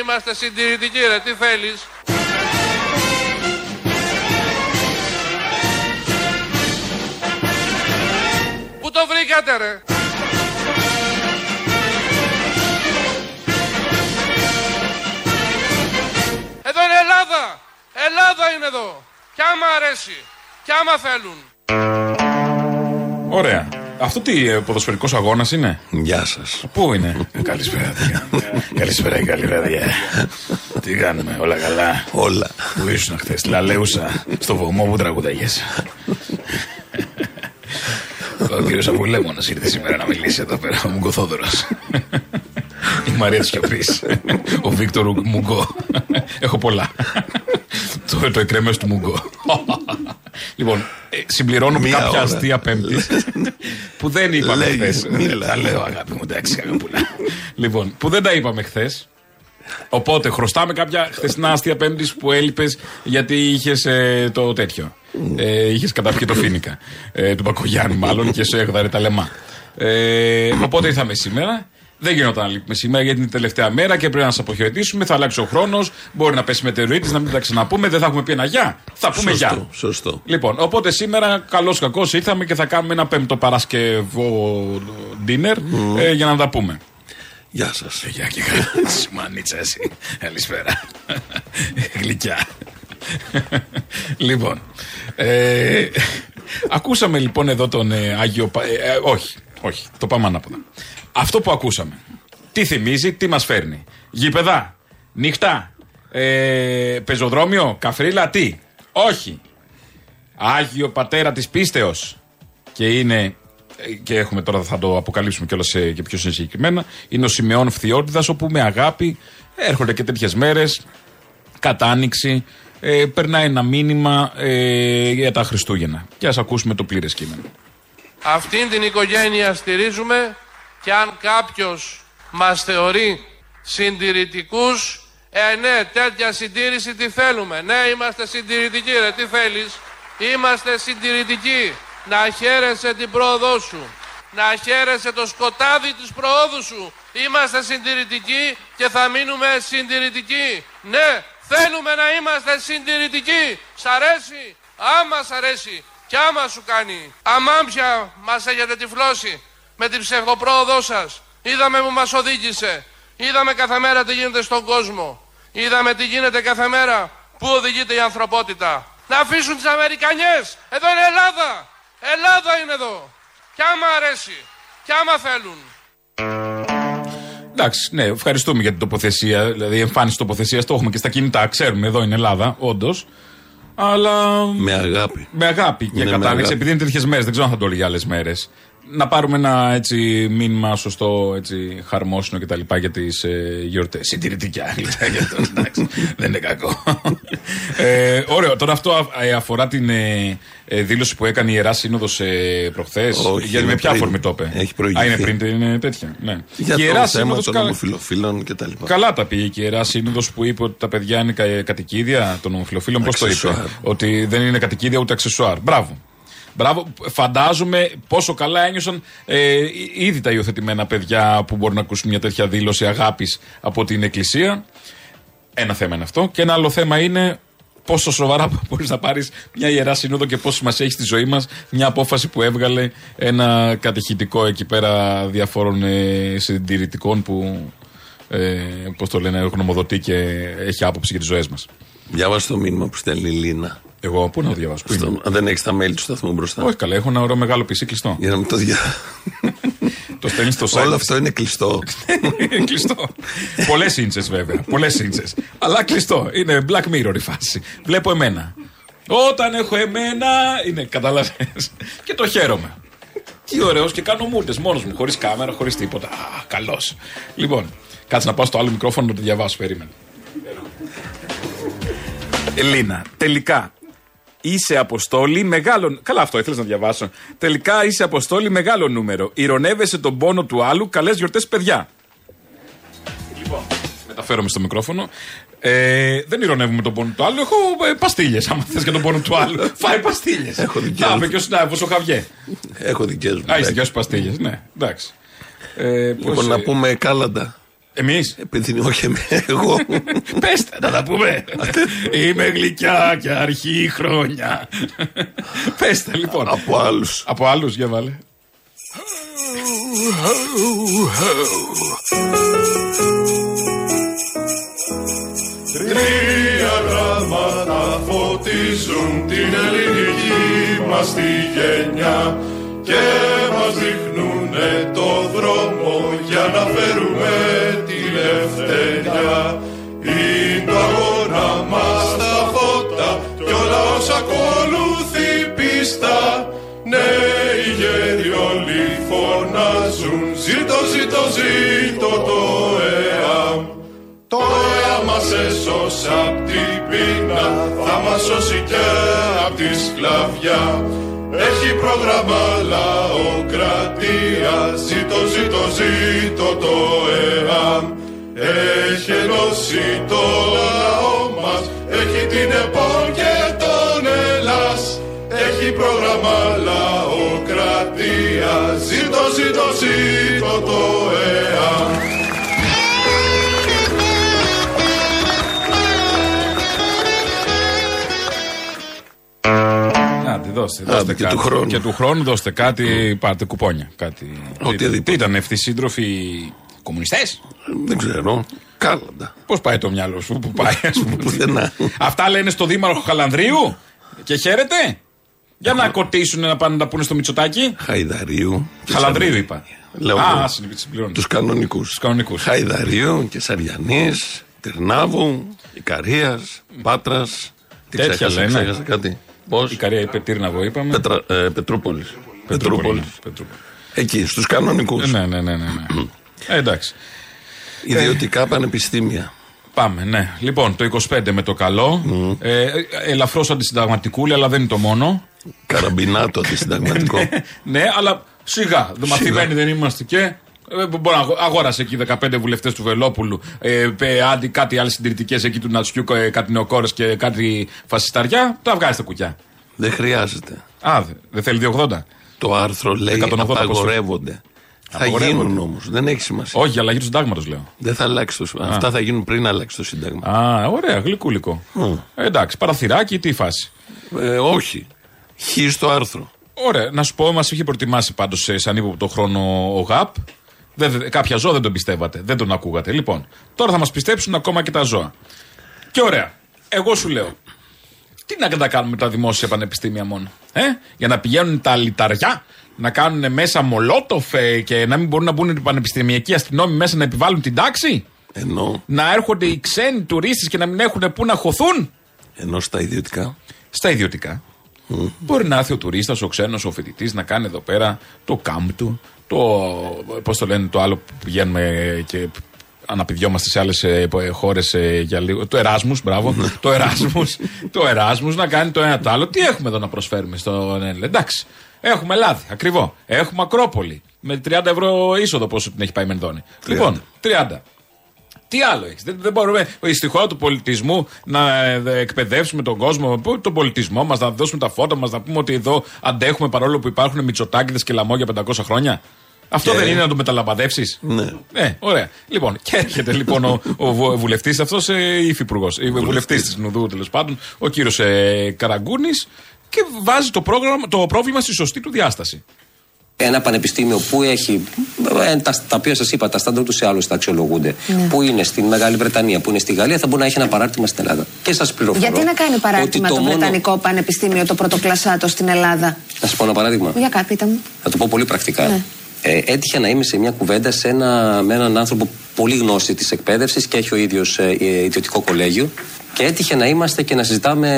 είμαστε συντηρητικοί ρε, τι θέλεις; Πού το βρήκατε ρε; Εδώ είναι Ελλάδα. Ελλάδα είναι εδώ. Κι άμα αρέσει. Κι άμα θέλουν. Ωραία. Αυτό τι ε, ποδοσφαιρικός αγώνας είναι; Γεια σας. Πού είναι; Καλησπέρα. Καλησπέρα και καλή βραδιά. Τι κάνουμε, όλα καλά; Όλα. Πού ήσουν χθες, Λαλέουσα, στο βωμό που τραγουδάγες; Ο κύριος Απολέμονα ήρθε σήμερα να μιλήσει εδώ πέρα, ο Μουγκοθόδωρος. Η Μαρία τη Σιωπής. Ο Βίκτορ Μουγκό. Έχω πολλά. Το, το εκρεμές του Μουγκό. Λοιπόν, ε, συμπληρώνω Μία κάποια ώρα. αστεία πέμπτη που δεν είπαμε Λέγε, χθες. μίλα. Τα λέω, αγάπη μου, εντάξει, αγαπούλα. Λοιπόν, που δεν τα είπαμε χθες. Οπότε χρωστάμε κάποια χθεσινά αστεία πέμπτης που έλειπες γιατί είχες το τέτοιο. Ε, είχες καταπιεί το φίνικα. Ε, του Μπακογιάννη, μάλλον και σε έγδαρε τα λεμά. Ε, οπότε ήρθαμε σήμερα. Δεν γινόταν να λείπουμε σήμερα γιατί είναι η τελευταία μέρα και πρέπει να σας αποχαιρετήσουμε. Θα αλλάξει ο χρόνος. Μπορεί να πέσει μετεωρίτης, να μην τα ξαναπούμε. Δεν θα έχουμε πει ένα γεια. Θα πούμε γεια. Σωστό, σωστό. Λοιπόν, οπότε σήμερα καλώς κακό ήρθαμε και θα κάνουμε ένα πέμπτο Παρασκευό dinner ε, για να τα πούμε. Γεια σας. Γεια και καλά. Σουμανίτσα εσύ. Καλησπέρα. Γλυκιά. λοιπόν. Ε, ακούσαμε λοιπόν εδώ τον ε, Άγιο. Πα- ε, ε, όχι, όχι. Το πάμε ανάποδα. Αυτό που ακούσαμε. Τι θυμίζει, τι μας φέρνει. Γήπεδα, νύχτα, ε, πεζοδρόμιο, καφρίλα, τι. Όχι. Άγιο Πατέρα της Πίστεως. Και είναι ε, και έχουμε τώρα θα το αποκαλύψουμε κιόλας και πιο συγκεκριμένα. Είναι ο Σιμεών Φθιόρτιδας όπου με αγάπη έρχονται και τέτοιες μέρες, κατάνοιξη, ε, περνάει ένα μήνυμα ε, για τα Χριστούγεννα. Και ας ακούσουμε το πλήρες κείμενο. Αυτήν την οικογένεια στηρίζουμε και αν κάποιος μας θεωρεί συντηρητικούς, ε ναι, τέτοια συντήρηση τι θέλουμε. Ναι, είμαστε συντηρητικοί ρε, τι θέλεις; Είμαστε συντηρητικοί. Να χαίρεσαι την πρόοδό σου. Να χαίρεσαι το σκοτάδι της προόδου σου. Είμαστε συντηρητικοί και θα μείνουμε συντηρητικοί. Ναι, θέλουμε να είμαστε συντηρητικοί. Σ' αρέσει; Άμα σ' αρέσει. Κι άμα σου κάνει. Αμάμπια μας έχετε τυφλώσει με την ψευδοπρόοδό σας. Είδαμε που μας οδήγησε. Είδαμε κάθε μέρα τι γίνεται στον κόσμο. Είδαμε τι γίνεται κάθε μέρα. Πού οδηγείται η ανθρωπότητα. Να αφήσουν τις Αμερικανιές. Εδώ είναι Ελλάδα. Ελλάδα είναι εδώ. Κι άμα αρέσει. Κι άμα θέλουν. Εντάξει, ναι, ευχαριστούμε για την τοποθεσία. Δηλαδή, η εμφάνιση τοποθεσίας το έχουμε και στα κινητά. Ξέρουμε, εδώ είναι Ελλάδα, όντως. Αλλά Με αγάπη. με αγάπη και Ναι, με κατάνοιξη, αγάπη. επειδή είναι τέτοιες μέρες, δεν ξέρω αν θα το έλεγε άλλες μέρες. Να πάρουμε ένα έτσι μήνυμα σωστό, έτσι χαρμόσυνο κτλ. για τις ε, γιορτές. Συντηρητικά, για το, εντάξει, δεν είναι κακό. ε, ωραίο. Τώρα αυτό α- ε, αφορά την ε, ε, δήλωση που έκανε η Ιερά Σύνοδος ε, προχθές. Όχι, Γιατί είναι με ποια πριν. αφορμή το είπε; Έχει προηγηθεί. Α, είναι πριν, είναι τέτοια. Ναι. Για Και η το Ιερά θέμα Σύνοδος των κα- ομοφιλοφίλων και τα λοιπά. Καλά τα πήγε και η Ιερά Σύνοδος που είπε ότι τα παιδιά είναι κα- κατοικίδια των ομοφυλοφίλων. Πώς το είπε; Αξεσουάρ. Ότι δεν είναι κατοικίδια ούτε αξεσουάρ. Μπράβο. Μπράβο. Φαντάζομαι πόσο καλά ένιωσαν ε, ήδη τα υιοθετημένα παιδιά που μπορούν να ακούσουν μια τέτοια δήλωση αγάπης από την Εκκλησία. Ένα θέμα είναι αυτό. Και ένα άλλο θέμα είναι πόσο σοβαρά μπορείς να πάρεις μια ιερά σύνοδο και πόσο μα έχει στη ζωή μας μια απόφαση που έβγαλε ένα κατηχητικό εκεί πέρα διαφόρων ε, συντηρητικών που. Ε, Πώς το λένε, γνωμοδοτεί και έχει άποψη για τις ζωές μας. Διάβασε το μήνυμα που στέλνει η Λίνα. Εγώ πού να το διαβάσω, πού είναι; Στο- Αν δεν έχεις τα mail του σταθμού μπροστά. Όχι καλά, έχω ένα ωραίο μεγάλο πισί κλειστό. Για να μην το δια... το στέλνεις στο site. Όλο αυτό είναι κλειστό. Είναι κλειστό. Πολλές ίντσες βέβαια. Πολλές ίντσες. Αλλά κλειστό. Είναι black mirror η φάση. Βλέπω εμένα. Όταν έχω εμένα. Είναι, κατάλαβε. και το χαίρομαι. Τι ωραίος και κάνω μούρτε μόνος μου. Χωρίς κάμερα, χωρίς τίποτα. Α, καλός. Λοιπόν, κάτσε να πάω στο άλλο μικρόφωνο να το διαβάσω. Περίμενε. Ελίνα, τελικά Είσαι αποστόλη μεγάλο. Καλά, αυτό ήθελα να διαβάσω. Τελικά είσαι αποστόλη μεγάλο νούμερο. Ηρωνεύεσαι τον πόνο του άλλου. Καλές γιορτές, παιδιά. Λοιπόν, μεταφέρομαι στο μικρόφωνο. Ε, δεν ηρωνεύουμε τον πόνο του άλλου. Έχω ε, παστίλε. Άμα θες για τον πόνο του άλλου, φάει παστίλε. Έχω δικές Να, μου. με και ο συνάδελφος ο Χαβιέ. Έχω δικέ μου. Α, είσαι δικιά σου παστίλε. Ναι, εντάξει. Ε, πώς, Λοιπόν, να ε, πούμε κάλαντα. Εμείς; Επειδή είναι όχι εμέ- εγώ. Πέστε, να τα πούμε. Είμαι γλυκιά και αρχή χρόνια. Πέστε λοιπόν. από άλλους. Από άλλους, για βάλε. Τρία γράμματα φωτίζουν την ελληνική μας τη γενιά και μας δείχνουνε το δρόμο για να φέρουμε τη ελευθεριά. Είναι το αγώνα μας τα φώτα κι όλα όσα ακολουθεί πίστα Νέοι γέροι όλοι φωνάζουν Ζήτω, ζήτω, ζήτω το ΕΑΜ το ΕΑ μας έσωσε απ' την πείνα Θα μας σώσει και απ' τη σκλαβιά. Έχει πρόγραμμα λαοκρατία Ζήτω, ζήτω, ζήτω το ΕΑΜ Έχει ενώσει το λαό μας Έχει την ΕΠΟΝ και τον Ελλάς Έχει πρόγραμμα λαοκρατία Ζήτω, ζήτω, ζήτω το ΕΑΜ Άντε, δώστε. δώστε και κάτι. του χρόνου. Και του χρόνου δώστε κάτι, πάρτε κουπόνια. Κάτι. Οτιδήποτε. Τι ήταν αυτοί οι σύντροφοι κομμουνιστές; Δεν ξέρω. Κάλαντα. Πώς πάει το μυαλό σου, Πού πάει, ας πούμε; Πουθενά. Αυτά λένε στο Δήμαρχο Χαλανδρίου; Και χαίρετε; Για να κοτίσουν να πάνε να τα πούνε στο Μητσοτάκι. Χαϊδαρίου. και Χαλανδρίου Σαρι- είπα. Λέω Α, εγώ. συμπληρώνω. Τους κανονικούς. Τους κανονικούς. Χαϊδαρίου και Σαριανής, Τυρνάβου, Ικαρίας, Πάτρας. Τι Τέτοια ξέχασα, λένε. ξέχασα κάτι. Πώς; Η Καρία είπε Τύρναβο, είπαμε. Πετρα, ε, Πετρούπολης. Πετρούπολη. Πετρούπολη. Εκεί, στους κανονικούς. Ε, Ναι, ναι, ναι, ναι. ναι. Ε, εντάξει. Ιδιωτικά πανεπιστήμια. Πάμε, ναι. Λοιπόν, το 25 με το καλό. Ε, Ελαφρώς αντισυνταγματικούλη, αλλά δεν είναι το μόνο. Καραμπινάτο αντισυνταγματικό. ναι, αλλά σιγά. Δεν μαθημένοι δεν είμαστε και. Ε, Μπορεί να αγο- αγόρασε εκεί 15 βουλευτές του Βελόπουλου, ε, πε, άντι κάτι άλλες συντηρητικές εκεί του Νατσιού, ε, κάτι νεοκόρε και κάτι φασισταριά. Τα βγάζει στα κουκιά. Δεν χρειάζεται. Α, δε- δεν θέλει 280. Το άρθρο λέει 180 απαγορεύονται. Θα Απαγορεύονται. γίνουν όμως. Δεν έχει σημασία. Όχι, αλλαγή του συντάγματος λέω. Δεν θα αλλάξει το Σύνταγμα. Αυτά θα γίνουν πριν αλλάξει το Σύνταγμα. Α, ωραία, γλυκούλικο. Ε, εντάξει, παραθυράκι, τι φάση. Ε, όχι. Χ στο άρθρο. Ωραία, να σου πω, μας είχε προετοιμάσει πάντως σαν ύποπτο χρόνο ο ΓΑΠ. Δεν, δεν- κάποια ζώα δεν τον πιστεύατε, δεν τον ακούγατε. Λοιπόν, τώρα θα μας πιστέψουν ακόμα και τα ζώα. Και ωραία. Εγώ σου λέω, τι να τα κάνουμε τα δημόσια πανεπιστήμια μόνο. Ε; Για να πηγαίνουν τα λιταριά, να κάνουν μέσα μολότοφ ε, και να μην μπορούν να μπουν οι πανεπιστημιακοί αστυνόμοι μέσα να επιβάλλουν την τάξη; Ενώ, Να έρχονται οι ξένοι τουρίστες και να μην έχουν πού να χωθούν; ενώ στα ιδιωτικά. Στα ιδιωτικά. Μπορεί να έρθει ο τουρίστας, ο ξένος, ο φοιτητής να κάνει εδώ πέρα το κάμπ του, το. Πώς το λένε, το άλλο που πηγαίνουμε και αναπηδιόμαστε σε άλλες χώρες για λίγο. Το Εράσμους, μπράβο. το Εράσμους. το Εράσμους να κάνει το ένα το άλλο. Τι έχουμε εδώ να προσφέρουμε στον Έλληνα; Εντάξει. Έχουμε λάδι, ακριβό. Έχουμε Ακρόπολη. Με 30 ευρώ είσοδο πόσο την έχει πάει η Μενδώνη. Λοιπόν, 30. Τι άλλο έχεις; Δεν, δεν μπορούμε στη χώρα του πολιτισμού να ε, εκπαιδεύσουμε τον κόσμο, πού- τον πολιτισμό μας, να δώσουμε τα φώτα μας, να πούμε ότι εδώ αντέχουμε παρόλο που υπάρχουν μυτσοτάκιδε και λαμόγια 500 χρόνια. Αυτό Και- δεν είναι να το μεταλαμπαδεύσεις; Ναι. Ναι, ωραία. Λοιπόν, και έρχεται λοιπόν ο, ο βουλευτής αυτός, ε, υφυπουργός, βουλευτής της Νουδού τέλος πάντων, ο κύριος ε, Καραγκούνης, και βάζει το, πρόγραμμα, το πρόβλημα στη σωστή του διάσταση. Ένα πανεπιστήμιο που έχει, ε, τα, τα οποία σας είπα, τα στάνταρ τους ή άλλω τα αξιολογούνται, που είναι στην Μεγάλη Βρετανία, που είναι στη Γαλλία, θα μπορεί να έχει ένα παράρτημα στην Ελλάδα. Και σας πληροφορώ. Γιατί να κάνει παράδειγμα ότι το, μόνο- Βρετανικό Πανεπιστήμιο, το πρωτοκλασσάτο στην Ελλάδα; Να σας πω ένα παράδειγμα. Για κάτι μου. Θα το πω πολύ πρακτικά. Ναι. Ε, έτυχε να είμαι σε μια κουβέντα σε ένα, με έναν άνθρωπο πολύ γνώση της εκπαίδευσης και έχει ο ίδιος ε, ιδιωτικό κολέγιο. Και έτυχε να είμαστε και να συζητάμε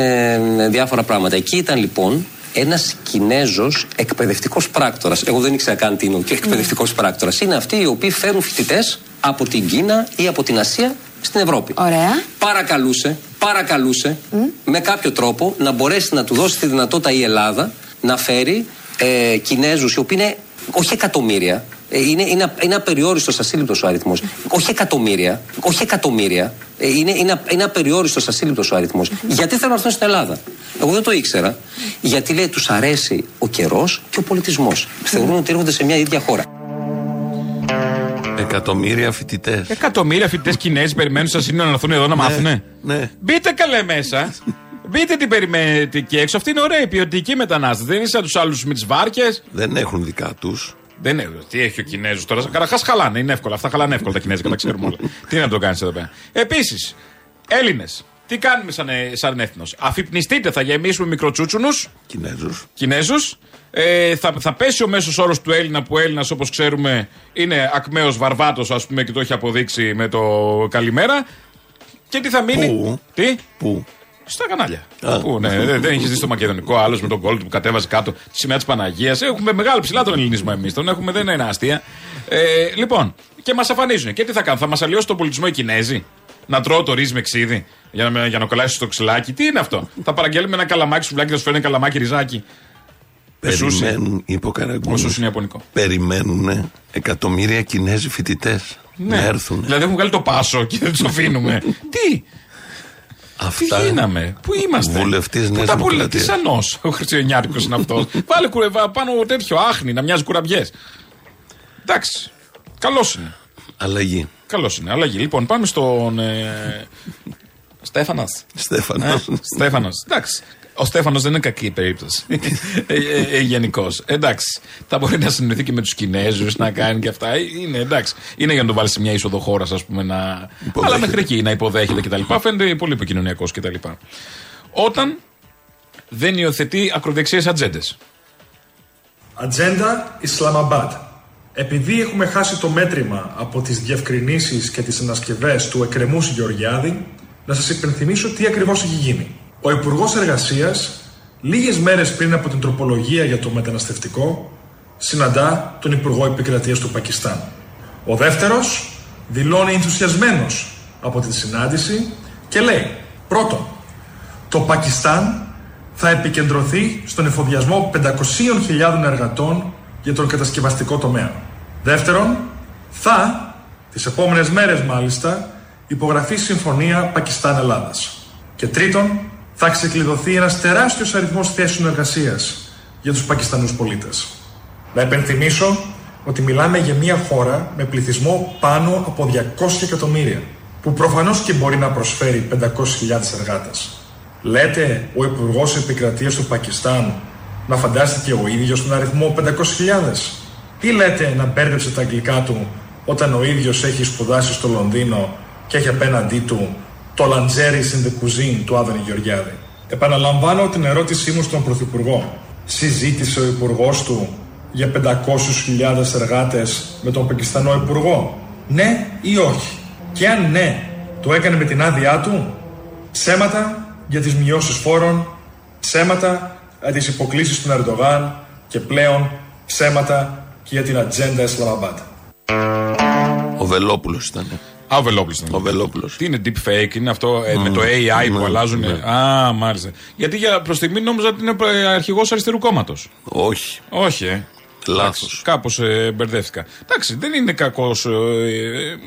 ε, διάφορα πράγματα. Εκεί ήταν λοιπόν ένας Κινέζος εκπαιδευτικός πράκτορας. Εγώ δεν ήξερα καν τι είναι ο εκπαιδευτικός πράκτορας. Είναι αυτοί οι οποίοι φέρουν φοιτητές από την Κίνα ή από την Ασία στην Ευρώπη. Ωραία. Παρακαλούσε, παρακαλούσε με κάποιο τρόπο να μπορέσει να του δώσει τη δυνατότητα η Ελλάδα να φέρει ε, Κινέζους οι οποίοι είναι όχι εκατομμύρια. Ε, Είναι, είναι, είναι απεριόριστος ασύλληπτος ο αριθμός. Όχι εκατομμύρια. Όχι εκατομμύρια. ε, Είναι, είναι, είναι απεριόριστος ασύλληπτος ο αριθμός. Γιατί θέλουν να έρθουν στην Ελλάδα; Εγώ δεν το ήξερα. Γιατί λέει τους αρέσει ο καιρός και ο πολιτισμός. Θεωρούν ότι έρχονται σε μια ίδια χώρα. Εκατομμύρια φοιτητές. Εκατομμύρια φοιτητές Κινέζοι περιμένουν στα σύνορα να έρθουν εδώ να μάθουνε; ναι. Μπείτε καλέ μέσα. Μπείτε τι περιμένετε εκεί έξω. Αυτή είναι ωραία η ποιοτική μετανάστευση. Δεν είναι σαν τους άλλους με τι βάρκε. Δεν έχουν δικά τους. Δεν είναι. Τι έχει ο Κινέζος τώρα. Καταρχά χαλάνε. Είναι εύκολα. Αυτά χαλάνε εύκολα τα Κινέζικα. Τα ξέρουμε όλα. τι να το κάνεις εδώ πέρα. Επίσης, Έλληνες. Τι κάνουμε σαν, ε, σαν έθνος; Αφυπνιστείτε, θα γεμίσουμε μικροτσούτσουνους. Κινέζους. Κινέζους. Ε, θα, θα πέσει ο μέσος όρος του Έλληνα που Έλληνας, όπως ξέρουμε, είναι ακμαίος βαρβάτος, ας πούμε, και το έχει αποδείξει με το καλημέρα. Και τι θα μείνει; Πού; Τι; Πού; Στα κανάλια. Α. Πού, ναι, δεν, δεν έχεις δει το μακεδονικό άλλος με τον κόλ του που κατέβαζε κάτω τη σημαία της Παναγίας. Έχουμε μεγάλο ψηλά τον ελληνισμό εμείς. Τον έχουμε, δεν είναι αστεία. Ε, λοιπόν, και μας αφανίζουν. Και τι θα κάνουν, θα μας αλλοιώσει τον πολιτισμό οι Κινέζοι; Να τρώω το ρύζι με ξύδι για να, με- για να κολλάσεις στο ξυλάκι; Τι είναι αυτό; θα παραγγέλνουμε ένα καλαμάκι σουβλάκι και θα σου φέρνει ένα καλαμάκι ριζάκι. Σούσι. Περιμένουν, είπε ο Όσο Καραγκούνος, είναι Ιαπωνικό. Περιμένουν εκατομμύρια Κινέζοι φοιτητές να έρθουν. Δηλαδή έχουν βγάλει το πάσο και δεν τους αφήνουμε. τι, Αυτά. τι γίναμε, πού είμαστε; Βουλευτής Πού Νέας τα πουλε, τι Δημοκρατίας. σανός; Ο Χριστιανιάτικο είναι αυτός. Βάλε κουρεβά πάνω τέτοιο άχνη να μοιάζει κουραμπιές. Εντάξει. Καλός είναι. Αλλαγή. Καλός είναι. Αλλαγή. Λοιπόν, πάμε στον. Ε, Στέφανας. Στέφανος. Στέφανος. Εντάξει. Ο Στέφανος δεν είναι κακή περίπτωση. ε, ε, ε, Γενικώς. Εντάξει. Θα μπορεί να συνοηθεί και με τους Κινέζους να κάνει και αυτά. Ε, Είναι εντάξει. Είναι για να τον βάλει σε μια είσοδο χώρας, ας πούμε, να. Υποδέχεται. Αλλά μέχρι εκεί να υποδέχεται κτλ. Φαίνεται πολύ επικοινωνιακός κτλ. Όταν δεν υιοθετεί ακροδεξιές ατζέντες. Ατζέντα Ισλαμαμπάτ. Επειδή έχουμε χάσει το μέτρημα από τις διευκρινήσεις και τις ανασκευές του εκκρεμούς Γεωργιάδη, να σας υπενθυμίσω τι ακριβώς έχει γίνει. Ο Υπουργός Εργασίας, λίγες μέρες πριν από την τροπολογία για το μεταναστευτικό, συναντά τον Υπουργό Επικρατείας του Πακιστάν. Ο δεύτερος δηλώνει ενθουσιασμένος από τη συνάντηση και λέει πρώτον, το Πακιστάν θα επικεντρωθεί στον εφοδιασμό 500.000 εργατών για τον κατασκευαστικό τομέα. Δεύτερον, θα, τις επόμενες μέρες μάλιστα, υπογραφεί συμφωνία Πακιστάν-Ελλάδας. Και τρίτον, θα ξεκλειδωθεί ένας τεράστιος αριθμός θέσεων εργασίας για τους Πακιστανούς πολίτες. Να υπενθυμίσω ότι μιλάμε για μια χώρα με πληθυσμό πάνω από 200 εκατομμύρια, που προφανώς και μπορεί να προσφέρει 500.000 εργάτες. Λέτε ο Υπουργός Επικρατείας του Πακιστάν να φαντάστηκε ο ίδιος τον αριθμό 500.000. Ή λέτε να μπέρδεψε τα αγγλικά του όταν ο ίδιος έχει σπουδάσει στο Λονδίνο και έχει απέναντί του το Langeris in the Cuisine του Άδωνη Γεωργιάδη. Επαναλαμβάνω την ερώτησή μου στον Πρωθυπουργό. Συζήτησε ο Υπουργός του για 500.000 εργάτες με τον Πακιστανό Υπουργό; Ναι ή όχι; Και αν ναι, το έκανε με την άδειά του; Ψέματα για τις μειώσεις φόρων, ψέματα για τις υποκλήσεις του Ερντογάν και πλέον ψέματα και για την ατζέντα Ισλαμαμπάτ. Ο Βελόπουλος ήταν. Α, ο Βελόπουλος ήταν. Ο Βελόπουλο. Τι είναι deep fake, είναι αυτό ε, με το AI που ναι, αλλάζουν. ναι. Α, μάλιστα. Γιατί για προς στιγμή νόμιζα ότι είναι αρχηγός αριστερού κόμματος. Όχι. Όχι, ε. Λάθος. Κάπως ε, μπερδεύτηκα. Εντάξει, δεν είναι κακός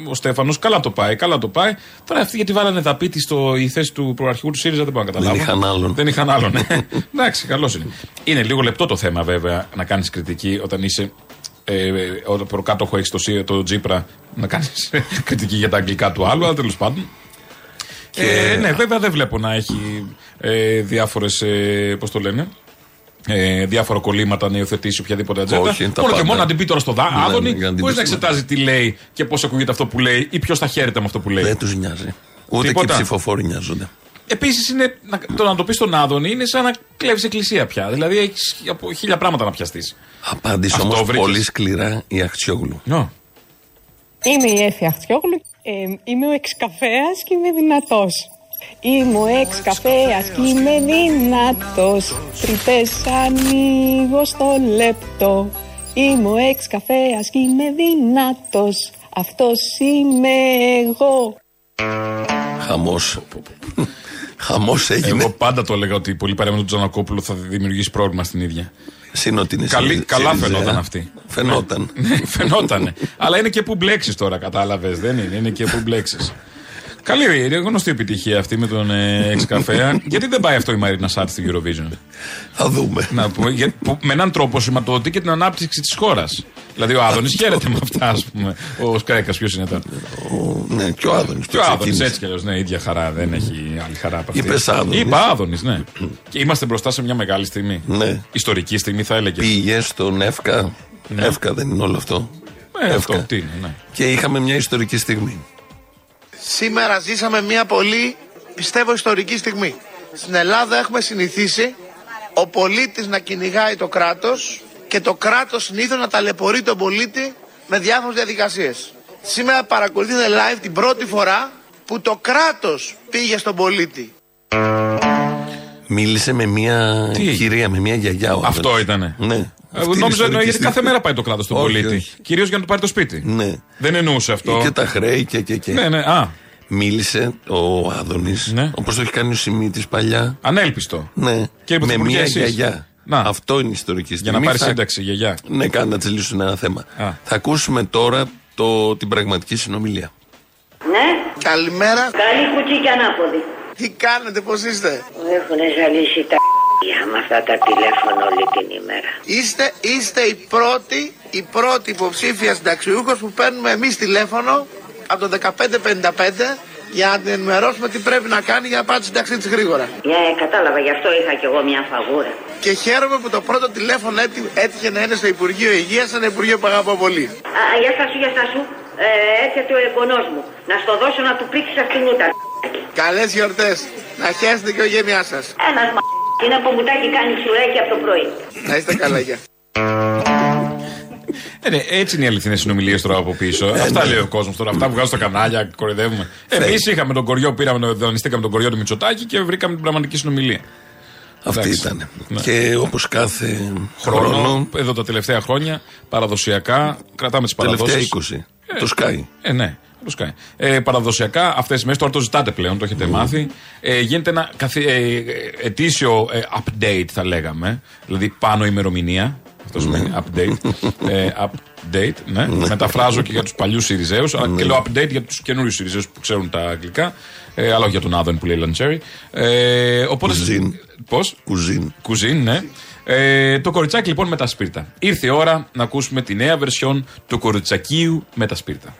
ο Στέφανος. Καλά το πάει, καλά το πάει. Τώρα αυτοί γιατί βάλανε δαπίτη στο η θέση του προαρχηγού του ΣΥΡΙΖΑ δεν μπορώ να καταλάβω. είχαν άλλον. Δεν είχαν άλλον. ναι. Εντάξει, καλώ είναι. Είναι λίγο λεπτό το θέμα βέβαια να κάνεις κριτική όταν είσαι. Ε, όταν προκάτοχο έχεις το, ΣΥ- το Τζίπρα να κάνεις κριτική για τα αγγλικά του άλλου, αλλά τέλος πάντων. Ε, ναι, βέβαια δεν βλέπω να έχει ε, διάφορες. Ε, Πώς το λένε. Ε, διάφορα κολλήματα να υιοθετήσει οποιαδήποτε ατζέντα. Όχι, τα Μόνο και πάντα. μόνο να την πει τώρα στο δά, Ναι, Άδωνη, ναι, για να την χωρί πει να στο- εξετάζει τι λέει και πώς ακούγεται αυτό που λέει ή ποιος θα χαίρεται με αυτό που λέει. Δεν τους νοιάζει. Ούτε Τίποτα. και οι ψηφοφόροι νοιάζονται. Επίσης, είναι να, το να το πεις στον Άδωνη είναι σαν να κλέβεις εκκλησία πια. Δηλαδή έχεις από χίλια πράγματα να πιαστείς. Απάντησε Αυτό όμως βρήκες. πολύ σκληρά η Αχτσιόγλου. Είμαι η Έφη Αχτιόγλου, ε, είμαι ο εξκαφέας και είμαι δυνατός. Είμαι ο εξκαφέας και είμαι δυνατός, τρυπές ανοίγω στο λεπτό. Είμαι ο εξκαφέας και είμαι δυνατός, αυτός είμαι εγώ. Χαμός. Χαμός έγινε. Εγώ πάντα το έλεγα ότι πολύ παρέα με τον Τζανακόπουλο θα δημιουργήσει πρόβλημα στην ίδια. Συν ότι είναι Καλή- Συριζέα. καλά φαινόταν αυτή. Φαινόταν. Ναι, φαινότανε. Αλλά είναι και που μπλέξεις τώρα, κατάλαβες. Δεν είναι, είναι και που μπλέξεις. Καλή, είναι γνωστή επιτυχία αυτή με τον ε, εξ καφέα. Γιατί δεν πάει αυτό η Μαρίνα Σάρτ στην Eurovision; Θα δούμε. Να πούμε, για- που- με έναν τρόπο σηματοδοτεί και την ανάπτυξη της χώρας. Δηλαδή ο Άδωνης χαίρεται με αυτά, ας πούμε. Ο Σκρέκας, ποιος είναι τώρα; Ο- ναι, και ο Άδωνης. Και ο Άδωνης έτσι κι αλλιώς, ναι, ίδια χαρά. Δεν έχει άλλη χαρά από αυτή. Είπες Άδωνης. Είπα Άδωνης, ναι. Και είμαστε μπροστά σε μια μεγάλη στιγμή. Ναι. Ιστορική στιγμή, θα έλεγε. Πήγε στον Εύκα. Εύκα δεν είναι όλο αυτό. Ε, Εύκα. αυτό τι είναι, ναι. Και είχαμε μια ιστορική στιγμή. Σήμερα ζήσαμε μια πολύ, πιστεύω, ιστορική στιγμή. Στην Ελλάδα έχουμε συνηθίσει ο πολίτης να κυνηγάει το κράτος και το κράτος συνήθως να ταλαιπωρεί τον πολίτη με διάφορες διαδικασίες. Σήμερα παρακολουθείτε live την πρώτη φορά που το κράτος πήγε στον πολίτη. Μίλησε με μια Τι; κυρία, με μια γιαγιά. ο Αυτό Άδωνης. ήτανε. Ναι. Εγώ Αυτή είναι νόμιζα ιστορική εννοεί γιατί στιγμή. κάθε μέρα πάει το κράτο στον Όχι, πολίτη. όχι. Κυρίως για να του πάρει το σπίτι. Ναι. Δεν εννοούσε αυτό. Και τα χρέη και και και. Ναι, ναι, α. Μίλησε ο Άδωνης, Ναι. όπως το έχει κάνει ο Σιμίτης παλιά. Ανέλπιστο. Ναι, Και με πρωθυπουργέ μια εσείς. γιαγιά. Να. Αυτό είναι η ιστορική Για στιγμή. να πάρει Θα- σύνταξη, γιαγιά. Ναι, κάνε να τσιλίσουν ένα θέμα. Α. Θα ακούσουμε τώρα το, την πραγματική συνομιλία. Ναι, Καλημέρα. καλή κουτσί και ανάποδη. Τι κάνετε, πώς είστε; Έχουν ζαλίσει τα με αυτά τα τηλέφωνα όλη την ημέρα. Είστε, είστε η πρώτη, η πρώτη υποψήφια συνταξιούχος που παίρνουμε εμείς τηλέφωνο από το 1555 για να την ενημερώσουμε τι πρέπει να κάνει για να πάρει τη σύνταξή της γρήγορα. Ναι, κατάλαβα, γι' αυτό είχα κι εγώ μια φαγούρα. Και χαίρομαι που το πρώτο τηλέφωνο έτι- έτυχε να είναι στο Υπουργείο Υγείας, ένα Υπουργείο που αγαπώ πολύ. Α, γεια σας σου, γεια σας σου. Ε, έρχεται ο εγγονός μου. Να στο δώσω να του πήξεις αυτήν ούτα. Καλές γιορτές. Να χαίρεστε και η οικογένειά σας. Ένας μα... Είναι που μου τα έχει κάνει σουρέκι από το πρωί. Να είστε καλά, γεια. Ε, ναι, έτσι είναι οι αληθινές συνομιλίες τώρα από πίσω. Αυτά λέει ο κόσμος τώρα. Αυτά που βγάζουν στα κανάλια, κοροϊδεύουμε. Εμείς είχαμε τον κοριό, πήραμε, δανειστήκαμε τον κοριό του Μητσοτάκη και βρήκαμε την πραγματική συνομιλία. Αυτή Εντάξει. ήταν. Ναι. Και όπως κάθε Χρόνο, χρόνο, εδώ τα τελευταία χρόνια, παραδοσιακά, κρατάμε τις τελευταία παραδόσει. 20. Το Sky. Ε, ναι. Το Sky. Ε, παραδοσιακά αυτές τις μέρες, τώρα το ζητάτε πλέον, το έχετε μάθει. Ε, γίνεται ένα καθι, ε, ετήσιο ε, update, θα λέγαμε. Δηλαδή πάνω ημερομηνία. Αυτό σημαίνει update. ε, update, ναι. Μεταφράζω και για τους παλιούς Σιριζέους. και λέω update για τους καινούριους Σιριζέους που ξέρουν τα αγγλικά. Ε, αλλά όχι για τον Άδων που λέει Λαντσέρι. Ε, οπότε. Κουζίν. Πώς; Κουζίν. Κουζίν, ναι. Ε, το κοριτσάκι λοιπόν με τα σπίρτα. Ήρθε η ώρα να ακούσουμε τη νέα βερσιόν του κοριτσακίου με τα σπίρτα.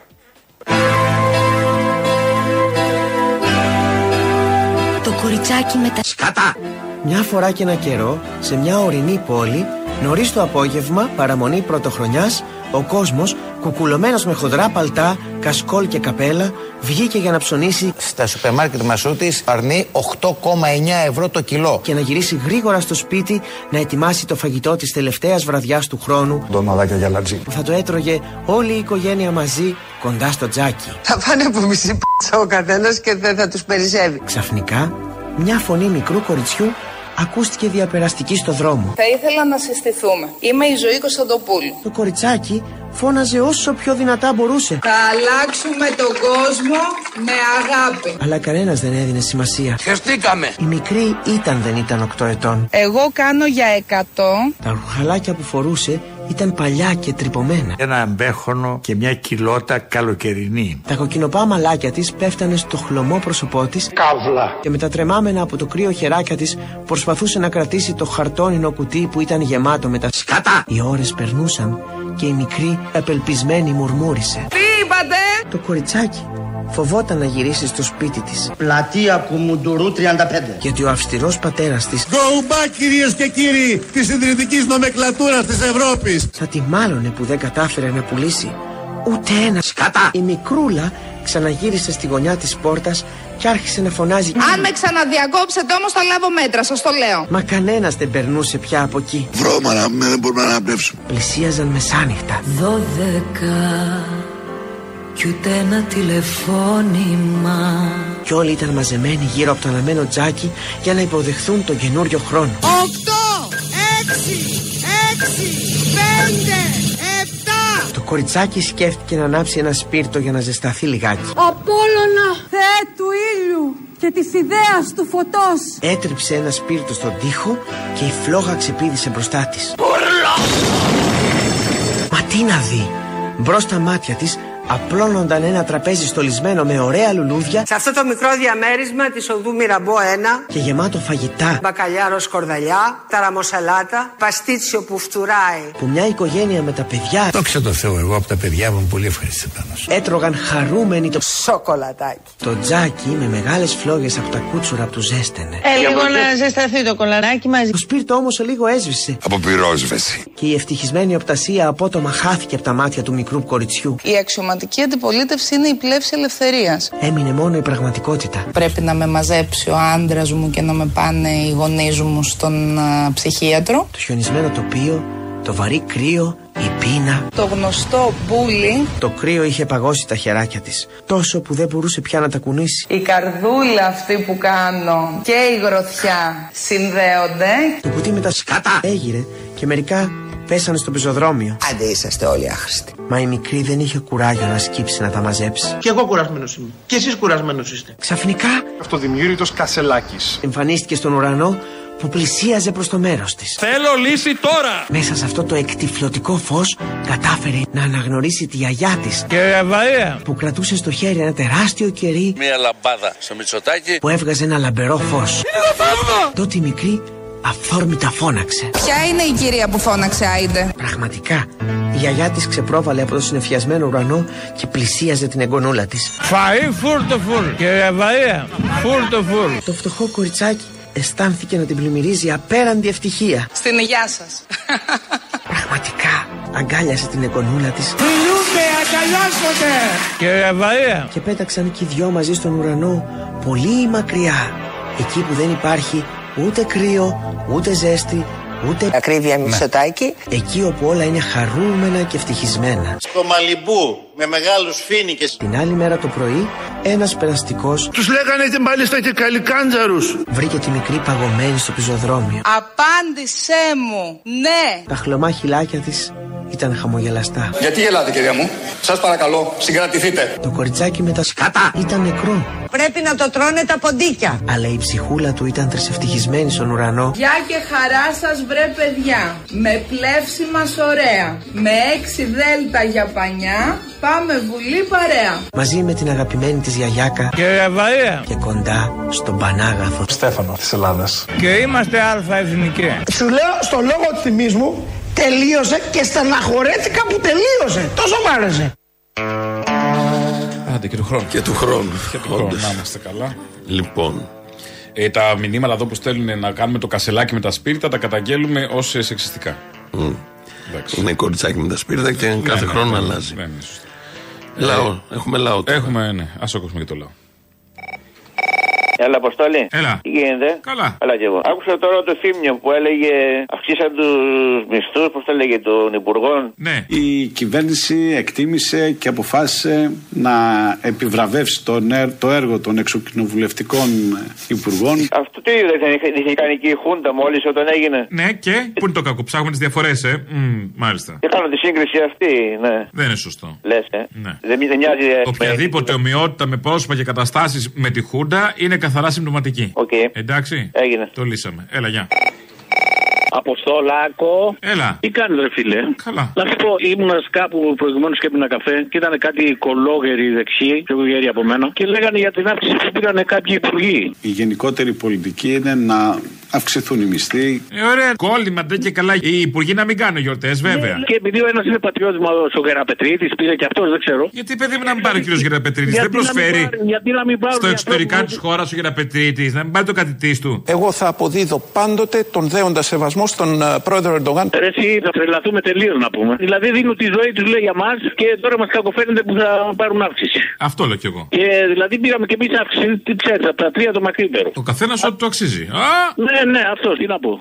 Το κοριτσάκι με τα... Σκατά. Μια φορά και ένα καιρό, σε μια ορεινή πόλη, νωρίς το απόγευμα, παραμονή πρωτοχρονιάς, ο κόσμος, κουκουλωμένος με χοντρά παλτά, κασκόλ και καπέλα, βγήκε για να ψωνίσει Στα σούπερ μάρκετ Μασούτης αρνεί 8,9 ευρώ το κιλό. και να γυρίσει γρήγορα στο σπίτι να ετοιμάσει το φαγητό της τελευταίας βραδιάς του χρόνου Ντοναδάκια για λατζί. που θα το έτρωγε όλη η οικογένεια μαζί κοντά στο τζάκι. Θα πάνε από μισή π***α ο καθένας και δεν θα τους περισσεύει. Ξαφνικά, μια φωνή μικρού κοριτσιού ακούστηκε διαπεραστική στο δρόμο. Θα ήθελα να συστηθούμε. Είμαι η Ζωή Κωνσταντοπούλου. Το κοριτσάκι φώναζε όσο πιο δυνατά μπορούσε. Θα αλλάξουμε τον κόσμο με αγάπη. Αλλά κανένας δεν έδινε σημασία. Χεστήκαμε. Η μικρή ήταν δεν ήταν 8 ετών. Εγώ κάνω για 100. Τα ρουχαλάκια που φορούσε ήταν παλιά και τρυπωμένα. Ένα μπέχονο και μια κιλότα καλοκαιρινή. Τα κοκκινοπά μαλάκια της πέφτανε στο χλωμό πρόσωπό της Καύλα. και με τα τρεμάμενα από το κρύο χεράκια της προσπαθούσε να κρατήσει το χαρτόνινο κουτί που ήταν γεμάτο με τα Σκατά. Οι ώρες περνούσαν και η μικρή απελπισμένη μουρμούρισε. Τι είπατε; Το κοριτσάκι φοβόταν να γυρίσει στο σπίτι της Πλατεία Κουμουντουρού 35. γιατί ο αυστηρός πατέρας της Go back κυρίες και κύριοι της συντηρητικής νομεκλατούρας της Ευρώπης. θα τη μάλωνε που δεν κατάφερε να πουλήσει ούτε ένα Σκατά. Η μικρούλα ξαναγύρισε στη γωνιά της πόρτας και άρχισε να φωνάζει Αν με ξαναδιακόψετε όμως θα λάβω μέτρα, σας το λέω. Μα κανένας δεν περνούσε πια από εκεί Βρώμα να δεν μπορούμε να αναπνεύσουμε. Πλησίαζαν μεσάνυχτα Δώδεκα κι ούτε ένα τηλεφώνημα και όλοι ήταν μαζεμένοι γύρω από το αναμένο τζάκι για να υποδεχθούν τον καινούριο χρόνο. 8, 6, 6, 5, 7. Το κοριτσάκι σκέφτηκε να ανάψει ένα σπίρτο για να ζεσταθεί λιγάκι. Απόλλωνα, Θεέ του ήλιου και της ιδέας του φωτός. Έτριψε ένα σπίρτο στον τοίχο και η φλόγα ξεπήδησε μπροστά της. Μα τι να δει! Μπρος στα μάτια της απλώνονταν ένα τραπέζι στολισμένο με ωραία λουλούδια Σε αυτό το μικρό διαμέρισμα της οδού Μυραμπό 1 και γεμάτο φαγητά Μπακαλιάρο σκορδαλιά, ταραμοσαλάτα, παστίτσιο που φτουράει που μια οικογένεια με τα παιδιά Δόξα τω Θεώ, εγώ από τα παιδιά μου πολύ ευχαριστημένος. έτρωγαν χαρούμενοι το, Σοκολατάκι το τζάκι με μεγάλες φλόγες από τα κούτσουρα που τους ζέστενε. Ε, λίγο να ζεσταθεί το κολαράκι μαζί. Το σπίρτο όμως λίγο έσβησε Από πυρόσβεση. και η ευτυχισμένη οπτασία απότομα χάθηκε από τα μάτια του μικρού κοριτσιού. Η αξιωματική αντιπολίτευση είναι η πλεύση ελευθερίας. Έμεινε μόνο η πραγματικότητα. Πρέπει να με μαζέψει ο άντρας μου και να με πάνε οι γονείς μου στον α, ψυχίατρο. Το χιονισμένο τοπίο, το βαρύ κρύο, η πείνα. Το γνωστό bullying. Το κρύο είχε παγώσει τα χεράκια της, τόσο που δεν μπορούσε πια να τα κουνήσει. Η καρδούλα αυτή που κάνω και η γροθιά συνδέονται. Το κουτί με τα σκάτα έγειρε και μερικά πέσανε στο πεζοδρόμιο. Άντε είσαστε όλοι άχρηστοι Μα η μικρή δεν είχε κουράγιο να σκύψει να τα μαζέψει. Κι εγώ κουρασμένος είμαι. Κι εσείς κουρασμένος είστε. Ξαφνικά Αυτοδημιούργητος Κασελάκης. εμφανίστηκε στον ουρανό που πλησίαζε προς το μέρος της. Θέλω λύση τώρα! Μέσα σε αυτό το εκτιφλωτικό φως κατάφερε να αναγνωρίσει τη γιαγιά της Κύριε Βαρία! που κρατούσε στο χέρι ένα τεράστιο κερί Μία λαμπάδα στο Μητσοτάκι. που έβγαζε ένα λαμπερό φως. Τότε η μικρή αυθόρμητα φώναξε. Ποια είναι η κυρία που φώναξε Άιντε; Πραγματικά, η γιαγιά της ξεπρόβαλε από το συνεφιασμένο ουρανό και πλησίαζε την εγγονούλα της. Φαΐ φούρτο φουρ! Κύριε Βαρία! Φούρτο φουρ! Το φτωχό κοριτσάκι αισθάνθηκε να την πλημμυρίζει απέραντη ευτυχία. Στην υγειά σας. Πραγματικά αγκάλιασε την εγγονούλα της Μιλούνται, αγκαλιάζονται! Κύριε Βαρία! και πέταξαν και οι δυο μαζί στον ουρανό πολύ μακριά. Εκεί που δεν υπάρχει ούτε κρύο, ούτε ζέστη, ούτε... Ακρίβεια Μητσοτάκη Εκεί όπου όλα είναι χαρούμενα και ευτυχισμένα. Στο Μαλιμπού με μεγάλους φίνικες. Την άλλη μέρα το πρωί, ένας περαστικός Τους λέγανε και μάλιστα και καλικάντζαρους. βρήκε τη μικρή παγωμένη στο πεζοδρόμιο. Απάντησέ μου. Ναι. Τα χλωμά χυλάκια της ήταν χαμογελαστά. Γιατί γελάτε, κυρία μου; Σας παρακαλώ, συγκρατηθείτε. Το κοριτσάκι με τα σκάτα ήταν νεκρό. Πρέπει να το τρώνε τα ποντίκια Αλλά η ψυχούλα του ήταν τρισευτυχισμένη στον ουρανό Γεια και χαρά σας βρε παιδιά. Με πλεύση μας ωραία. Με έξι δέλτα για πανιά. Πάμε βουλή παρέα. μαζί με την αγαπημένη της γιαγιάκα Κύριε Βαρία! και κοντά στον Πανάγαθο. Στέφανο της Ελλάδας. Και είμαστε αλφα εθνικοί. Σου λέω στο λόγο του θυμής μου τελείωσε και στεναχωρέθηκα που τελείωσε. Τόσο μ' άρεσε. Άντε και του χρόνου. Και του χρόνου. Και του χρόνου. Όντως. Να είμαστε καλά. Λοιπόν, Ε, τα μηνύματα εδώ που στέλνουν να κάνουμε το κασελάκι με τα σπίρτα τα καταγγέλουμε ω σεξιστικά. Εντάξει. είναι κοριτσάκι με τα σπίρτα και κάθε ναι, χρόνο ναι, αλλάζει. ναι, ναι, σωστά. Λαό. Έχουμε λαό. τώρα. Έχουμε, ναι. Α ακούσουμε και το λαό. Έλα, Αποστόλη. Έλα. Τι γίνεται; Καλά. Έλα κι εγώ. Άκουσα τώρα το θύμιο που έλεγε αυξήσαν τους μισθούς, πώς το έλεγε, των υπουργών. Ναι. Η κυβέρνηση εκτίμησε και αποφάσισε να επιβραβεύσει το, το έργο των εξοκοινοβουλευτικών υπουργών. Αυτό τι δεν είχε, δεν είχε κάνει και η Χούντα μόλις όταν έγινε. Ναι, και; Πού είναι το κακό, ψάχνουμε τις διαφορές, ε; Μμ, μάλιστα. Και κάνω τη σύγκριση αυτή, ναι. Δεν είναι σωστό. Λες, ε. Ναι. Δεν, δεν μοιάζει. ε, Οποιαδήποτε ομοιότητα με πρόσωπα και καταστάσεις με τη Χούντα είναι καθαρά συμπτωματική. Okay. Εντάξει. Έγινε. Το λύσαμε. Έλα, γεια. Αποστολάκο. Έλα. Τι κάνεις, ρε φίλε; Καλά. Να σου πω, ήμουν κάπου προηγουμένως και έπινα καφέ και ήταν κάτι κολόγεροι δεξιοί, πιο γέροι από μένα, και λέγανε για την αύξηση που πήραν κάποιοι υπουργοί. Η γενικότερη πολιτική είναι να αυξηθούν οι μισθοί. Ε, ωραία. Κόλλημα ντε και καλά. Οι υπουργοί να μην κάνουν γιορτές, βέβαια. Και επειδή ο ένας είναι πατριώτης μου, ο Γεραπετρίτης, πήρε και αυτός, δεν ξέρω. Γιατί παιδί μου να μην πάρει ο κύριος Γεραπετρίτης, δεν Γιατί να μην προσφέρει. πάρουν- γιατί να μην πάρουν Στο οι εξωτερικά ανθρώποι της χώρας ο Γεραπετρίτης, να μην πάρει το κατητής του. Εγώ θα αποδίδω πάντοτε τον δέοντα σεβασμό στον ε, πρόεδρο Ερντογάν. Ρε, εσύ θα τρελαθούμε τελείως να πούμε. Δηλαδή δίνουν τη ζωή του λέει για μας και τώρα μας κακοφαίνεται που θα πάρουν αύξηση. Αυτό λέω κι εγώ. Και δηλαδή πήραμε και εμείς αύξηση, τι ξέρετε, από τα τρία το μακρύτερο. Ο καθένας ό,τι το αξίζει. Α! Ναι, ναι, αυτό, τι να πω.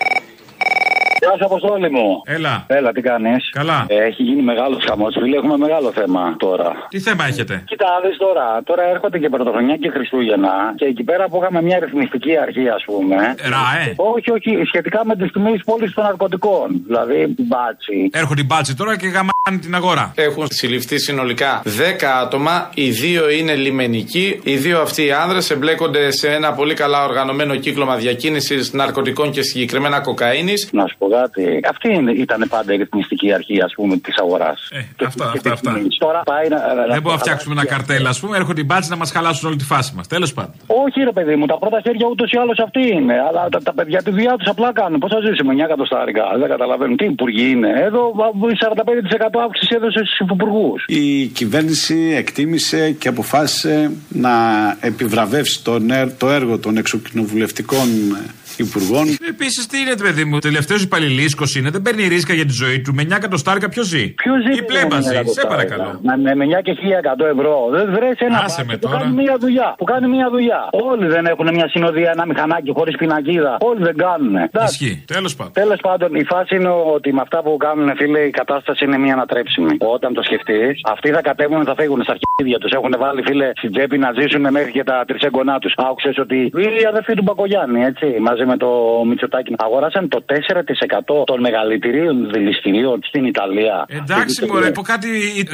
Γεια σου, Αποστόλη μου. Έλα. Έλα, τι κάνεις; Καλά. έχει γίνει μεγάλος χαμός, φίλε. Έχουμε μεγάλο θέμα τώρα. Τι θέμα έχετε; Κοίτα, να δεις τώρα. Τώρα έρχονται και Πρωτοχρονιά και Χριστούγεννα. Και εκεί πέρα που είχαμε μια ρυθμιστική αρχή, ας πούμε. Ραέ. Όχι, όχι. Σχετικά με τις τιμές πώλησης των ναρκωτικών. Δηλαδή την μπάτσι. Έρχονται οι μπάτσι τώρα και γαμάνε την αγορά. Έχουν συλληφθεί συνολικά 10 άτομα. Οι δύο είναι λιμενικοί. Οι δύο αυτοί οι άνδρες εμπλέκονται σε ένα πολύ καλά οργανωμένο κύκλωμα διακίνησης ναρκωτικών και συγκεκριμένα κοκαίνης. Να σου πω εργοδότη. Αυτή είναι- ήταν πάντα η ρυθμιστική αρχή, ας πούμε, της αγοράς. Ε, αυτά, αυτά, αυτά. Τώρα πάει να. Δεν μπορούμε να φτιάξουμε ένα καρτέλ, ας πούμε. Έρχονται οι μπάτσε να μας χαλάσουν όλη τη φάση μας. Τέλος πάντων. Όχι, ρε παιδί μου, τα πρώτα χέρια ούτως ή άλλως αυτοί είναι. Αλλά τα, τα παιδιά τη δουλειά τους απλά κάνουν. Πώς θα ζήσουμε, 9 εκατοστάρικα. Δεν καταλαβαίνουν τι υπουργοί είναι. Εδώ α, 45% αύξηση έδωσε στους υπουργού. Η κυβέρνηση εκτίμησε και αποφάσισε να επιβραβεύσει το, νε- το έργο των εξοκοινοβουλευτικών υπουργών. Επίσης, τι είναι, παιδί μου, τελευταίος υπαλληλίσκος είναι, δεν παίρνει ρίσκα για τη ζωή του. Με 9 εκατοστάρικα ποιος ζει; Ποιος ζει Η πλέμπα ζει, σε παρακαλώ. Με, με, με 9 και 1100 ευρώ. Δεν βρέσει ένα Άσε μπάτσο με που τώρα. κάνει μία δουλειά. Που κάνει μία δουλειά. Όλοι δεν έχουν μια συνοδεία, ένα μηχανάκι χωρίς πινακίδα. Όλοι δεν κάνουν. Ισχύει. Τέλος πάντων. Τέλος πάντων, η φάση είναι ότι με αυτά που κάνουν, φίλε, η κατάσταση είναι μία ανατρέψιμη. Όταν το σκεφτείς, αυτοί θα κατέβουν, θα φύγουν στα αρχίδια τους. Έχουν βάλει, φίλε, στην τσέπη να ζήσουν μέχρι και τα τρισέγγονά τους. Άκουσες ότι οι αδερφοί του Μπακογιάννη, έτσι, μαζί με το Μητσοτάκι, αγοράσαν το 4% των μεγαλύτερων δηληστηρίων στην Ιταλία. Εντάξει, μωρέ, από κάτι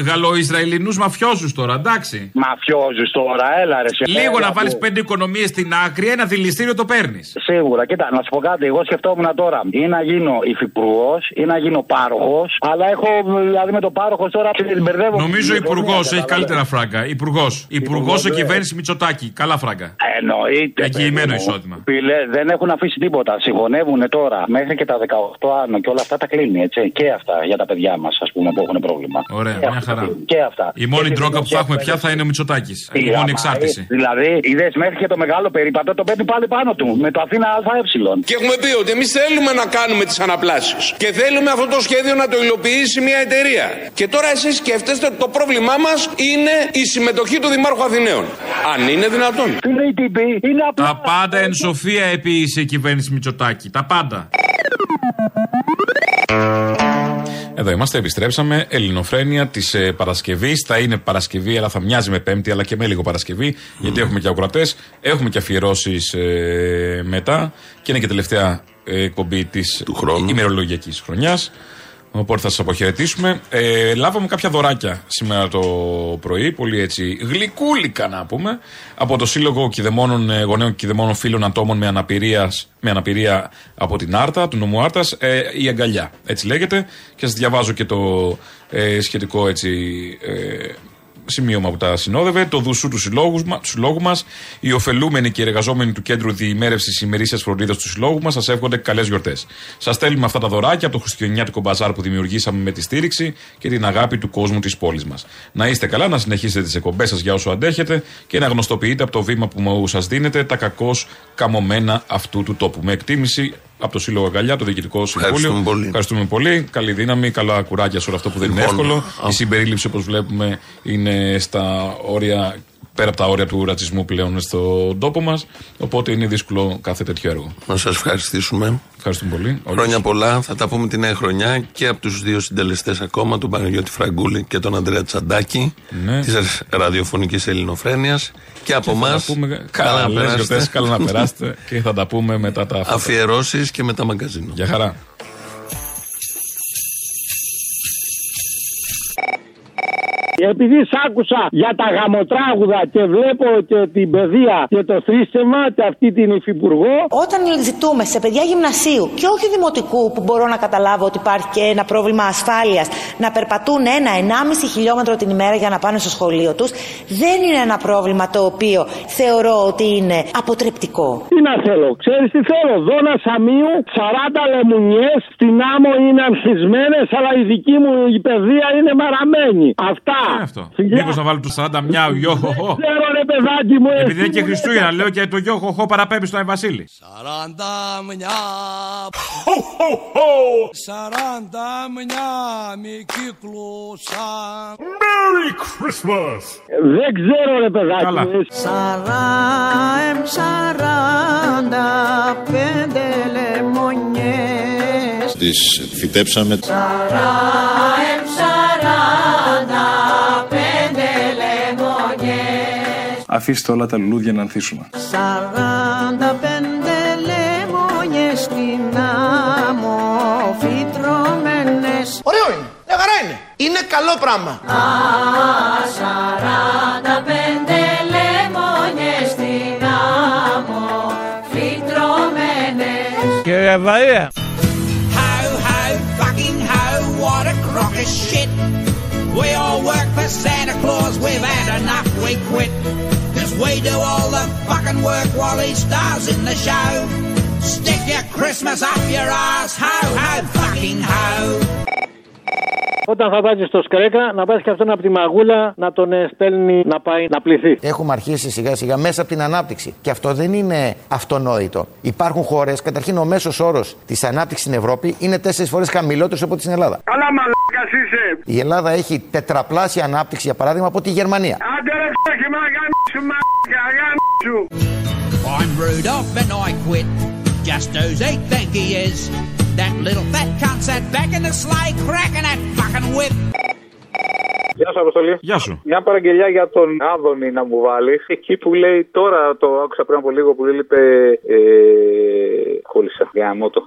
Γαλλο-Ισραηλινού μαφιόζους τώρα, εντάξει. Μαφιόζους τώρα, έλα ρε. σε Λίγο έλα να βάλεις που- πέντε οικονομίες στην άκρη, ένα δηληστήριο το παίρνεις. Σίγουρα, κοίτα, να σου πω κάτι. Εγώ σκεφτόμουν τώρα ή να γίνω υφυπουργός ή να γίνω πάροχος. Αλλά έχω, δηλαδή με το πάροχος τώρα μπερδεύω. Νομίζω υπουργός έχει καταλαβαίνεις. καλύτερα φράγκα. Υπουργός. Υπουργός σε ναι. κυβέρνηση Μητσοτάκη. Καλά φράγκα. Εννοείται. Εγγυημένο παιδί μου. εισόδημα. Φίλε, δεν έχουν αφήσει τίποτα. Συγχωνεύουν τώρα μέχρι και τα 18 άνω και όλα αυτά τα κλείνει, έτσι. Και αυτά για τα παιδιά μας, ας πούμε, που έχουν πρόβλημα. Ωραία, Και μια αυτά. χαρά. Και αυτά. Η μόνη Και τρόκα που θα έχουμε πια θα είναι ο Μητσοτάκης. Η Άμα, μόνη εξάρτηση. ε, Δηλαδή, είδες μέχρι και το μεγάλο περίπατο το παίρνει πάλι πάνω του. Με το Αθήνα ΑΕ. Και έχουμε πει ότι εμείς θέλουμε να κάνουμε τις αναπλάσεις. Και θέλουμε αυτό το σχέδιο να το υλοποιήσει μια εταιρεία. Και τώρα εσείς σκέφτεστε ότι το πρόβλημά μας είναι η συμμετοχή του Δημάρχου Αθηναίων. Αν είναι δυνατόν. Τα πάντα εν σοφία επίησε η κυβέρνηση Μητσοτάκη. Τα πάντα. Εδώ είμαστε, επιστρέψαμε. Ελληνοφρένεια της ε, Παρασκευής. Θα είναι Παρασκευή, αλλά θα μοιάζει με Πέμπτη, αλλά και με λίγο Παρασκευή. Γιατί έχουμε και ακροατές, έχουμε και αφιερώσεις μετά. Και είναι και τελευταία ε, εκπομπή της ημερολογιακής χρονιάς. Οπότε θα σας αποχαιρετήσουμε. Ε, λάβαμε κάποια δωράκια σήμερα το πρωί, πολύ έτσι γλυκούλικα να πούμε, από το Σύλλογο Κηδεμόνων, ε, Γονέων Κηδεμόνων Φίλων Ατόμων με, αναπηρίας, με αναπηρία από την Άρτα, του νομού Άρτας, ε, η αγκαλιά. Έτσι λέγεται. Και σας διαβάζω και το ε, σχετικό έτσι. Ε, σημείωμα που τα συνόδευε, το δουσού του συλλόγους μα, του συλλόγου μας, οι ωφελούμενοι και οι εργαζόμενοι του κέντρου διημέρευσης ημερήσιας φροντίδας του συλλόγου μας, σας εύχονται καλές γιορτές. Σας στέλνουμε αυτά τα δωράκια από το χριστουγεννιάτικο μπαζάρ που δημιουργήσαμε με τη στήριξη και την αγάπη του κόσμου της πόλης μας. Να είστε καλά, να συνεχίσετε τις εκπομπές σας για όσο αντέχετε και να γνωστοποιείτε από το βήμα που σας δίνετε τα κακώς καμωμένα αυτού του τόπου. Με εκτίμηση από το Σύλλογο Αγκαλιά, το Διοικητικό Συμβούλιο. Ευχαριστούμε πολύ. Ευχαριστούμε πολύ. Καλή δύναμη, καλά κουράκια σε όλο αυτό που δεν είναι Λοιπόν, εύκολο. α- Η συμπερίληψη, όπως βλέπουμε, είναι στα όρια, πέρα από τα όρια του ρατσισμού πλέον στον τόπο μας. Οπότε είναι δύσκολο κάθε τέτοιο έργο. Να σας ευχαριστήσουμε. Ευχαριστούμε πολύ. Χρόνια πολλά. Θα τα πούμε τη νέα χρονιά και από τους δύο συντελεστές ακόμα, τον Παναγιώτη Φραγκούλη και τον Ανδρέα Τσαντάκη Ναι. της ραδιοφωνικής Ελληνοφρένειας. Και από θα εμά. τα πούμε καλά, λες γιορτές, καλά να περάσετε και θα τα πούμε μετά τα αυτά. Αφιερώσεις και μετά μαγκαζίνο. Γεια χαρά. Επειδή σ' άκουσα για τα γαμοτράγουδα και βλέπω και την παιδεία και το θρήσκευμα και αυτή την υφυπουργό. Όταν ζητούμε σε παιδιά γυμνασίου και όχι δημοτικού που μπορώ να καταλάβω ότι υπάρχει και ένα πρόβλημα ασφάλειας να περπατούν ένα-ενάμιση χιλιόμετρο την ημέρα για να πάνε στο σχολείο τους δεν είναι ένα πρόβλημα το οποίο θεωρώ ότι είναι αποτρεπτικό. Τι να θέλω, ξέρεις τι θέλω. Δόνα Σαμίου, 40 λεμουνιές στην άμμο είναι ανθισμένες, αλλά η δική μου η παιδεία είναι μαραμένη. Αυτά. Τι είναι αυτό. Μήπως να βάλω τους 40 μια γιο χοχό. Ξέρω ρε παιδάκι μου, Επειδή είναι εσύ και μου Χριστούγεννα, λέω και το γιο χοχό παραπέμπει στον Άι Βασίλη. Σαράντα μια Σαράντα μια μη κύκλωσαν Merry Christmas! Δεν ξέρω ρε παιδάκι Καλά. μου. Σαράεμ σαράντα πέντε λεμονιές Τις φυτέψαμε Σαράεμ Αφήστε όλα τα λουλούδια να ανθίσουμε. Σαράντα πέντε λεμονιές στην άμμο φυτρωμένες Ωραίο είναι. Μια χαρά είναι. Είναι καλό πράγμα. Α, σαράντα πέντε λεμονιές στην άμμο φυτρωμένες Κύριε Βαρία. How, what a crock of shit. We all work for Santa Claus, we've had enough, we quit. Cause we do all the fucking work while he stars in the show. Stick your Christmas up your ass, ho ho fucking ho. Όταν θα βάζει στο σκρέκα, να βάζει και αυτόν από τη μαγούλα να τον ε, στέλνει να πάει να πληθεί. Έχουμε αρχίσει σιγά σιγά μέσα από την ανάπτυξη. Και αυτό δεν είναι αυτονόητο. Υπάρχουν χώρες, καταρχήν ο μέσος όρος της ανάπτυξης στην Ευρώπη είναι τέσσερις φορές χαμηλότερος από ό,τι στην Ελλάδα. Καλά μαλάκα είσαι. Η Ελλάδα έχει τετραπλάσια ανάπτυξη, για παράδειγμα, από τη Γερμανία. Άντε ρε ξέχει μαγάνι μαλάκα, γάμι I'm Rudolph and I quit. Just who's he think he is? That little fat cunt sat back in the sleigh cracking that fucking whip. Γεια σου, Αποστολή. Γεια σου. Μια παραγγελιά για τον Άδωνη να μου βάλεις. Εκεί που λέει, τώρα το άκουσα πριν από λίγο που είπε. Ε, κόλλησα. Γάμο το.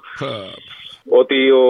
Ότι ο,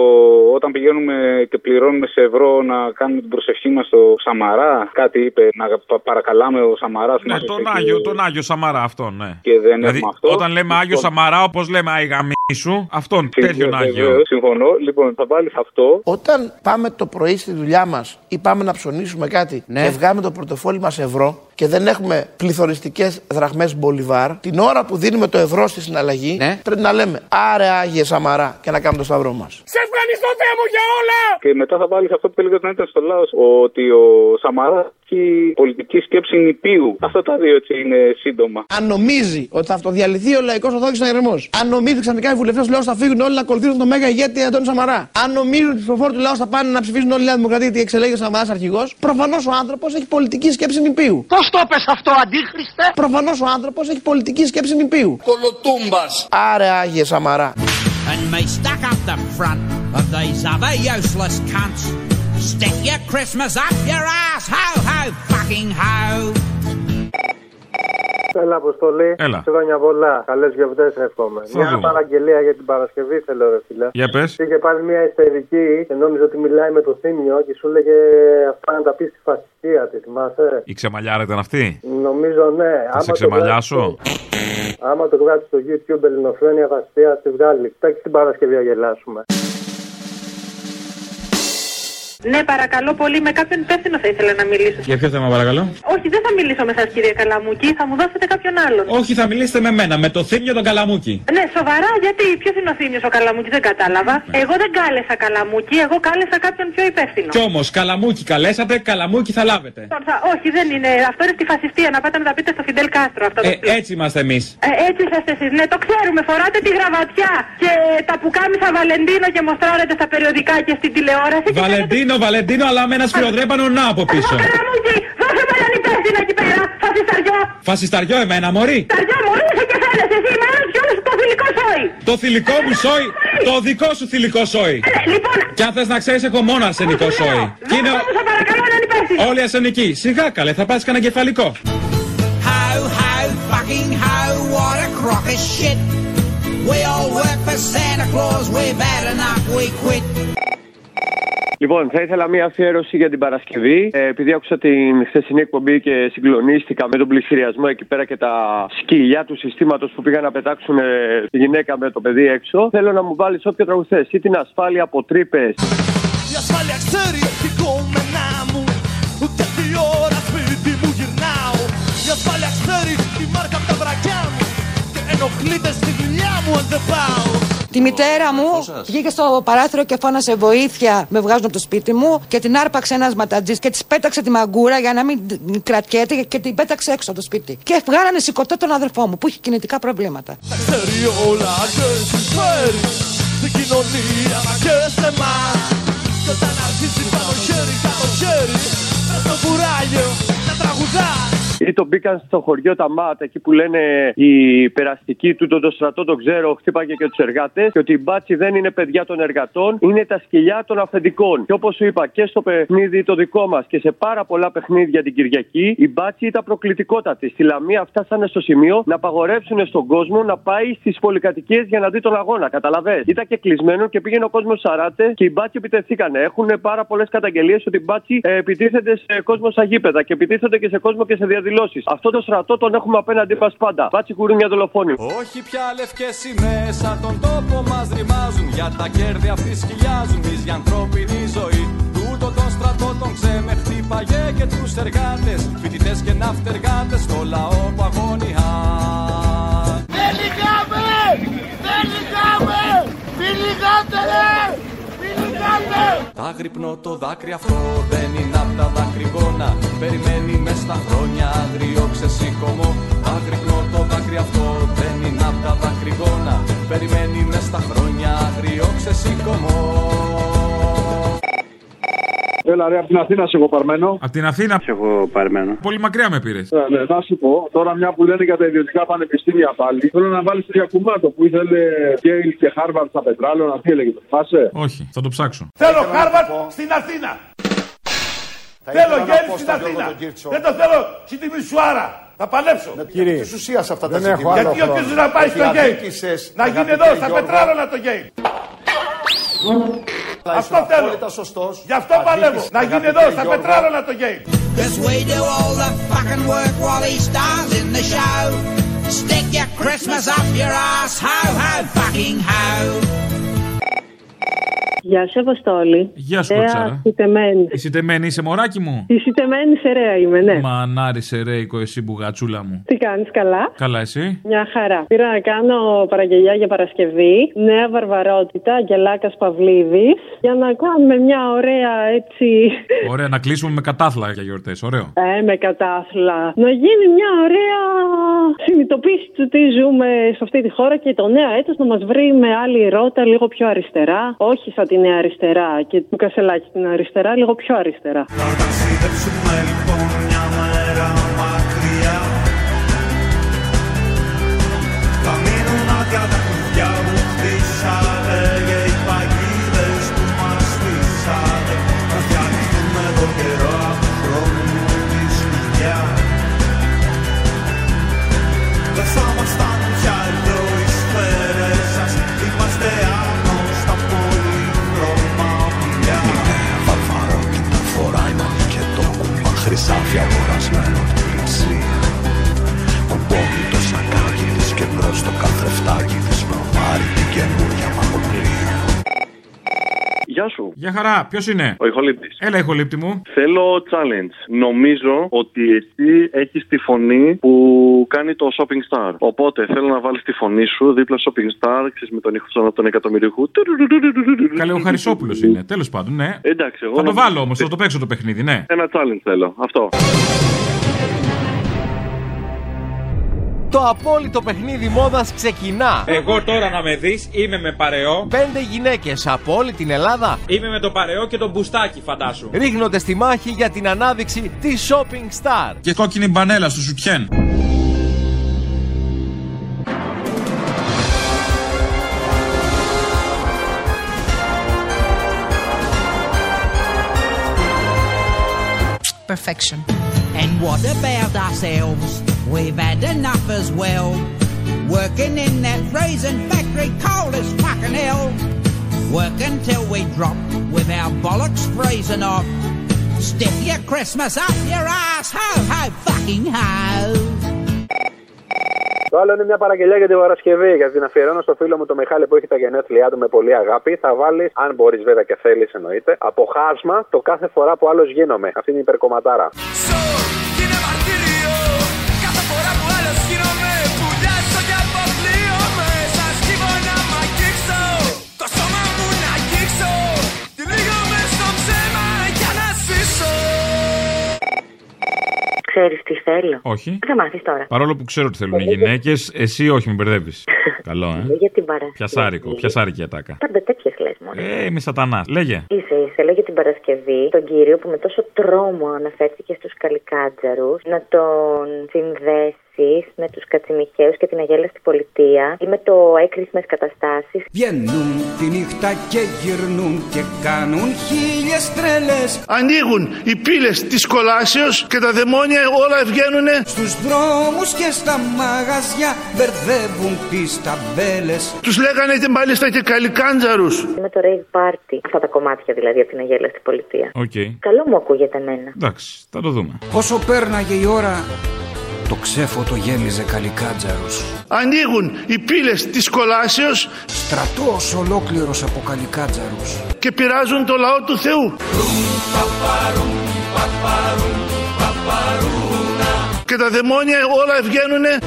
όταν πηγαίνουμε και πληρώνουμε σε ευρώ να κάνουμε την προσευχή μας στο Σαμαρά, κάτι είπε να πα- παρακαλάμε ο Σαμαράς Ναι, τον Άγιο, τον Άγιο Σαμαρά, αυτόν, ναι. Και δεν δηλαδή, έχουμε αυτό. όταν λέμε Άγιο Λοιπόν. Σαμαρά, όπως λέμε Αϊγαμί σου, αυτόν, τέτοιον Άγιο. Βεβαίως, συμφωνώ. Λοιπόν, θα βάλεις αυτό. Όταν πάμε το πρωί στη δουλειά μας ή πάμε να ψωνίσουμε κάτι και βγάμε το πορτοφόλι μας ευρώ και δεν έχουμε πληθωριστικές δραχμές Μπολιβάρ, την ώρα που δίνουμε το ευρώ στη συναλλαγή, πρέπει να λέμε Άρε Άγιε Σαμαρά και να κάνουμε το σταυρό μας. Σε ευχαριστώ Θεέ μου για όλα! Και μετά θα βάλεις αυτό που έλεγε όταν ήταν στο λαός, ότι ο Σαμαράς έχει πολιτική σκέψη νηπίου. Αυτά τα δύο έτσι είναι σύντομα. Αν νομίζει ότι θα αυτοδιαλυθεί ο λαϊκός ορθόδοξο αγερμό, αν νομίζει ξαφνικά οι βουλευτές του λαού θα φύγουν όλοι να ακολουθήσουν τον Μέγα ηγέτη Αντώνη Σαμαρά, αν νομίζουν ότι οι ψηφοφόροι του λαού θα πάνε να ψηφίσουν όλη η Νέα Δημοκρατία γιατί εξελέγει ο Σαμαράς αρχηγός, προφανώς ο άνθρωπος έχει πολιτική σκέψη νηπίου. Πώς το πες αυτό, αντίχριστε! Προφανώς ο άνθρωπος έχει πολιτική σκέψη νηπίου. Κολοτούμπας. Άρε Άγιε Σαμαρά. And me stuck up the front of these other useless cunts. Stick your Christmas up your ass, ho ho fucking ho. Έλα, Αποστολή. Έλα. Χρόνια πολλά. Καλές γιορτές εύχομαι. Θα Μια δούμε. παραγγελία για την Παρασκευή θέλω, ρε φίλε. Για πες. Είχε πάλι μια ιστερική και νόμιζε ότι μιλάει με το θύμιο και σου έλεγε αυτά να τα πεις στη φασιστία τη, θυμάσαι; Η ξεμαλιάρα ήταν αυτή; Νομίζω ναι. Θα σε ξεμαλιάσω. Άμα το γράψεις στο YouTube Ελληνοφρένια φασιστία, τη βγάλει. Φτιάξει την Παρασκευή να γελάσουμε. Ναι, παρακαλώ πολύ, με κάποιον υπεύθυνο θα ήθελα να μιλήσω. Για ποιο θέμα, παρακαλώ; Όχι, δεν θα μιλήσω με εσά, κύριε Καλαμούκη, θα μου δώσετε κάποιον άλλον. Όχι, θα μιλήσετε με μένα, με το θύμιο τον Καλαμούκι. Ναι, σοβαρά, γιατί ποιος είναι ο θύμιος ο Καλαμούκη, δεν κατάλαβα. Εγώ δεν κάλεσα Καλαμούκη, εγώ κάλεσα κάποιον πιο υπεύθυνο. Κι όμως, Καλαμούκι καλέσατε, Καλαμούκι θα λάβετε. Τον θα- Όχι, δεν είναι. Αυτό είναι στη φασιστία, να πάτε να τα πείτε στο Φιντέλ Κάστρο. Αυτό το Ε, έτσι είμαστε εμείς. Ε, έτσι είσαστε εσείς. Ναι, το ξέρουμε. Φοράτε τη γραβατιά και τα πουκάμισα Βαλεντίνο και μοστράρετε στα περιοδικά και στην τηλεόραση. και Βαλεντίνο, Βαλεντίνο, αλλά με ένα σφυροδρέπανο να από πίσω. Καλαμούκη, δώσε με έναν υπεύθυνο εκεί πέρα. Φασισταριό. Φασισταριό εμένα, Μωρή. Σταριό μου, ρίξε και φαίνεσαι εσύ. Με ένας δυο το φιλικό σόι. Το θηλυκό μου σόι, το δικό σου θηλυκό σόι. λοιπόν. Και αν θες να ξέρεις, έχω μόνο αρσενικό σόι. Και είναι Δώσε μου, παρακαλώ, έναν υπεύθυνο. όλοι αρσενικοί. Σιγά καλέ, θα πας κανένα κεφαλικό. Ho ho fucking ho, what a crock of shit. We all work for Santa Claus, we've had enough, we quit. Λοιπόν, θα ήθελα μία αφιέρωση για την Παρασκευή. Ε, επειδή άκουσα την χθεσινή εκπομπή και συγκλονίστηκα με τον πληστηριασμό εκεί πέρα και τα σκυλιά του συστήματος που πήγαν να πετάξουν ε, τη γυναίκα με το παιδί έξω, θέλω να μου βάλεις όποιο τραγουδέ ή την ασφάλεια από τρύπες. Η ασφάλεια ξέρει τι κομμενά μου Ούτε τι ώρα σπίτι μου γυρνάω Η ασφάλεια ξέρει τη μάρκα από τα βρακιά μου Και ενοχλείται στη δουλειά μου αν δεν πάω Τη μητέρα μου βγήκε στο παράθυρο και φώνασε βοήθεια. Με βγάζουν από το σπίτι μου και την άρπαξε ένας ματατζής και της πέταξε τη μαγκούρα για να μην κρατιέται και την πέταξε έξω από το σπίτι. Και βγάλανε σηκωτό τον αδερφό μου που είχε κινητικά προβλήματα. Τα ξέρει όλα και συμφέρει Στην κοινωνία μα και σε εμάς Και όταν αρχίσει πάνω χέρι κάτω χέρι Μες στο κουράγιο να τραγουδάς Όταν μπήκαν στο χωριό τα ΜΑΤ, εκεί που λένε οι περαστικοί του, τον το στρατό το ξέρω, χτύπαγε και τους εργάτες. Και ότι οι μπάτσοι δεν είναι παιδιά των εργατών, είναι τα σκυλιά των αφεντικών. Και όπως σου είπα και στο παιχνίδι το δικό μας και σε πάρα πολλά παιχνίδια την Κυριακή, οι μπάτσοι ήταν προκλητικότατοι. Στη Λαμία φτάσανε στο σημείο να απαγορεύσουν στον κόσμο να πάει στις πολυκατοικίες για να δει τον αγώνα. Κατάλαβες. Ήταν και κλεισμένο και πήγαινε ο κόσμος σε ταράτσες και οι μπάτσοι επιτεθήκανε. Έχουν πάρα πολλές καταγγελίες ότι οι μπάτσοι ε, επιτίθενται σε κόσμο στα γήπεδα και επιτίθενται και σε κόσμο και σε διαδικασίες διαδηλώσει. Αυτό το στρατό τον έχουμε απέναντί μας πάντα. Μπάτσι κουρούνια δολοφόνοι. Όχι πια λευκέ σημαίες σαν τον τόπο μας ρημάζουν Για τα κέρδη αυτοί σκυλιάζουν Μης για ανθρώπινη ζωή Τούτο τον στρατό τον ξέμε χτύπαγε και τους εργάτες Φοιτητές και ναυτεργάτες στο λαό που αγωνιά Δεν λυγάμε! Δεν λυγάμε! Μη λυγάτε ρε! Μη λυγάτε! Τα γρυπνό το δάκρυ αυτό δεν είναι απ' τα δακρυγόνα Περιμένει μες στα χρόνια άγριο ξεσήκωμο. Τα γρυπνό το δάκρυ αυτό δεν είναι απ' τα δακρυγόνα Περιμένει μες στα χρόνια άγριο ξεσήκωμο Έλα ρε, από την Αθήνα σε έχω παρμένο. Από την Αθήνα. Σε έχω παρμένο. Πολύ μακριά με πήρες. Ναι, ναι, να σου πω, τώρα μια που λένε για τα ιδιωτικά πανεπιστήμια πάλι, θέλω να βάλεις το διακουμάτο που ήθελε Yale και Χάρβαρντ στα Πετράλωνα. Τι έλεγε, το θυμάσαι; Όχι, θα το ψάξω. Θέλω Χάρβαρτ στην Αθήνα! Θέλω Yale στην Αθήνα! Δεν το θέλω στην Τιμισουάρα! Θα παλέψω! Κύριε, της ουσίας αυτά τα Γιατί ζητήματα. Γιατί ο κύριος να πάει στο γκέι! Να γίνει εδώ, στα Πετράλωνα το Yale! Αυτό θέλω! Γι' αυτό παλεύω! Να γίνει εδώ, στα Πετράλωνα το γκέι! Cause we do all the fucking work while he stars in the show. Stick your Christmas up your ass, ho ho fucking ho. Γεια σου, Αποστόλη. Γεια σου, Θέα Κοτσάρα. Σιτεμένη. Είσαι τεμένη, είσαι μωράκι μου; Η σιτεμένη σερέα είμαι, ναι. Μανάρι σε ρέικο, εσύ μπουγατσούλα μου. Τι κάνεις καλά; Καλά, εσύ; Μια χαρά. Πήρα να κάνω παραγγελιά για Παρασκευή. Νέα Βαρβαρότητα, Αγγελάκα Παυλίδης. Για να κάνουμε μια ωραία έτσι. Ωραία, να κλείσουμε με κατάθλα για γιορτές. Ωραίο. Ε, με κατάθλα. Να γίνει μια ωραία συνειδητοποίηση του τι ζούμε σε αυτή τη χώρα και το νέο έτος να μας βρει με άλλη ρότα λίγο πιο αριστερά. Όχι σαν τη νέα αριστερά και του Κασελάκη την αριστερά, λίγο πιο αριστερά. Ταξιδέψουμε λοιπόν μια μέρα Γεια σου. Γεια χαρά, ποιος είναι; Ο ηχολήπτη. Έλα, ηχολήπτη μου. Θέλω challenge. Νομίζω ότι εσύ έχεις τη φωνή που κάνει το shopping star. Οπότε θέλω να βάλεις τη φωνή σου δίπλα shopping star, ξέρεις, με τον ήχο στον τον εκατομμυριούχου. Καλέ, ο Χαρισόπουλος είναι. Τέλος πάντων, ναι. Εντάξει, εγώ. Θα το να- βάλω όμως, θα το παίξω το παιχνίδι, ναι. Ένα challenge θέλω. Αυτό. Το απόλυτο παιχνίδι μόδας ξεκινά. Εγώ τώρα να με δεις, είμαι με παρεό. Πέντε γυναίκες από όλη την Ελλάδα Είμαι με το παρεό και τον μπουστάκι, φαντάσου. ρίχνονται στη μάχη για την ανάδειξη της Shopping Star. Και κόκκινη μπανέλα στο σουτιέν. Perfection. And what about ourselves? We've had enough as well. Working in that raisin factory, cold as fucking hell. Work until we drop with our bollocks freezing off. Stick your Christmas up your ass, ho ho fucking ho. Το άλλο είναι μια παραγγελιά για την Παρασκευή. Για την αφιερώνω στο φίλο μου το Μιχάλη που έχει τα γενέθλιά του με πολύ αγάπη. Θα βάλεις, αν μπορείς βέβαια και θέλεις εννοείται, από χάσμα το κάθε φορά που άλλος γίνομαι. Αυτή είναι η υπερκομματάρα. Είναι Ξέρεις τι θέλω; Όχι. Θα μάθεις τώρα. Παρόλο που ξέρω ότι θέλουν οι γυναίκες, εσύ όχι, με μπερδεύεις. Καλό, ε. Για την Παρασκευή. Πιασάρικο, πιασάρικη ατάκα. Πάντα τέτοιες λες μόνο. Ε, είμαι σατανάς. Λέγε. Είσαι, είσαι, λέω για την Παρασκευή τον κύριο που με τόσο τρόμο αναφέρθηκε στους καλικάτζαρους να τον συνδέσει εσείς με τους Κατσιμιχαίους και την Αγέλαστη Πολιτεία ή με το έκρησμε καταστάσεις; Βγαίνουν τη νύχτα και γυρνούν και κάνουν χίλιες τρέλες Ανοίγουν οι πύλες της κολάσεως και τα δαιμόνια όλα βγαίνουνε. Στους δρόμους και στα μαγαζιά μπερδεύουν τις ταμπέλες Τους λέγανε και μάλιστα και καλικάντζαρους. Με το rave party. Αυτά τα κομμάτια δηλαδή από την Αγέλαστη Πολιτεία. Οκ. Καλό μου ακούγεται εμένα. Εντάξει, θα το δούμε. Όσο πέρναγε η ώρα το ξέφωτο γέμιζε καλικάτζαρους Ανοίγουν οι πύλες της κολάσεως Στρατός ολόκληρος από καλικάτζαρους και πειράζουν το λαό του Θεού. Και τα δαιμόνια όλα βγαίνουνε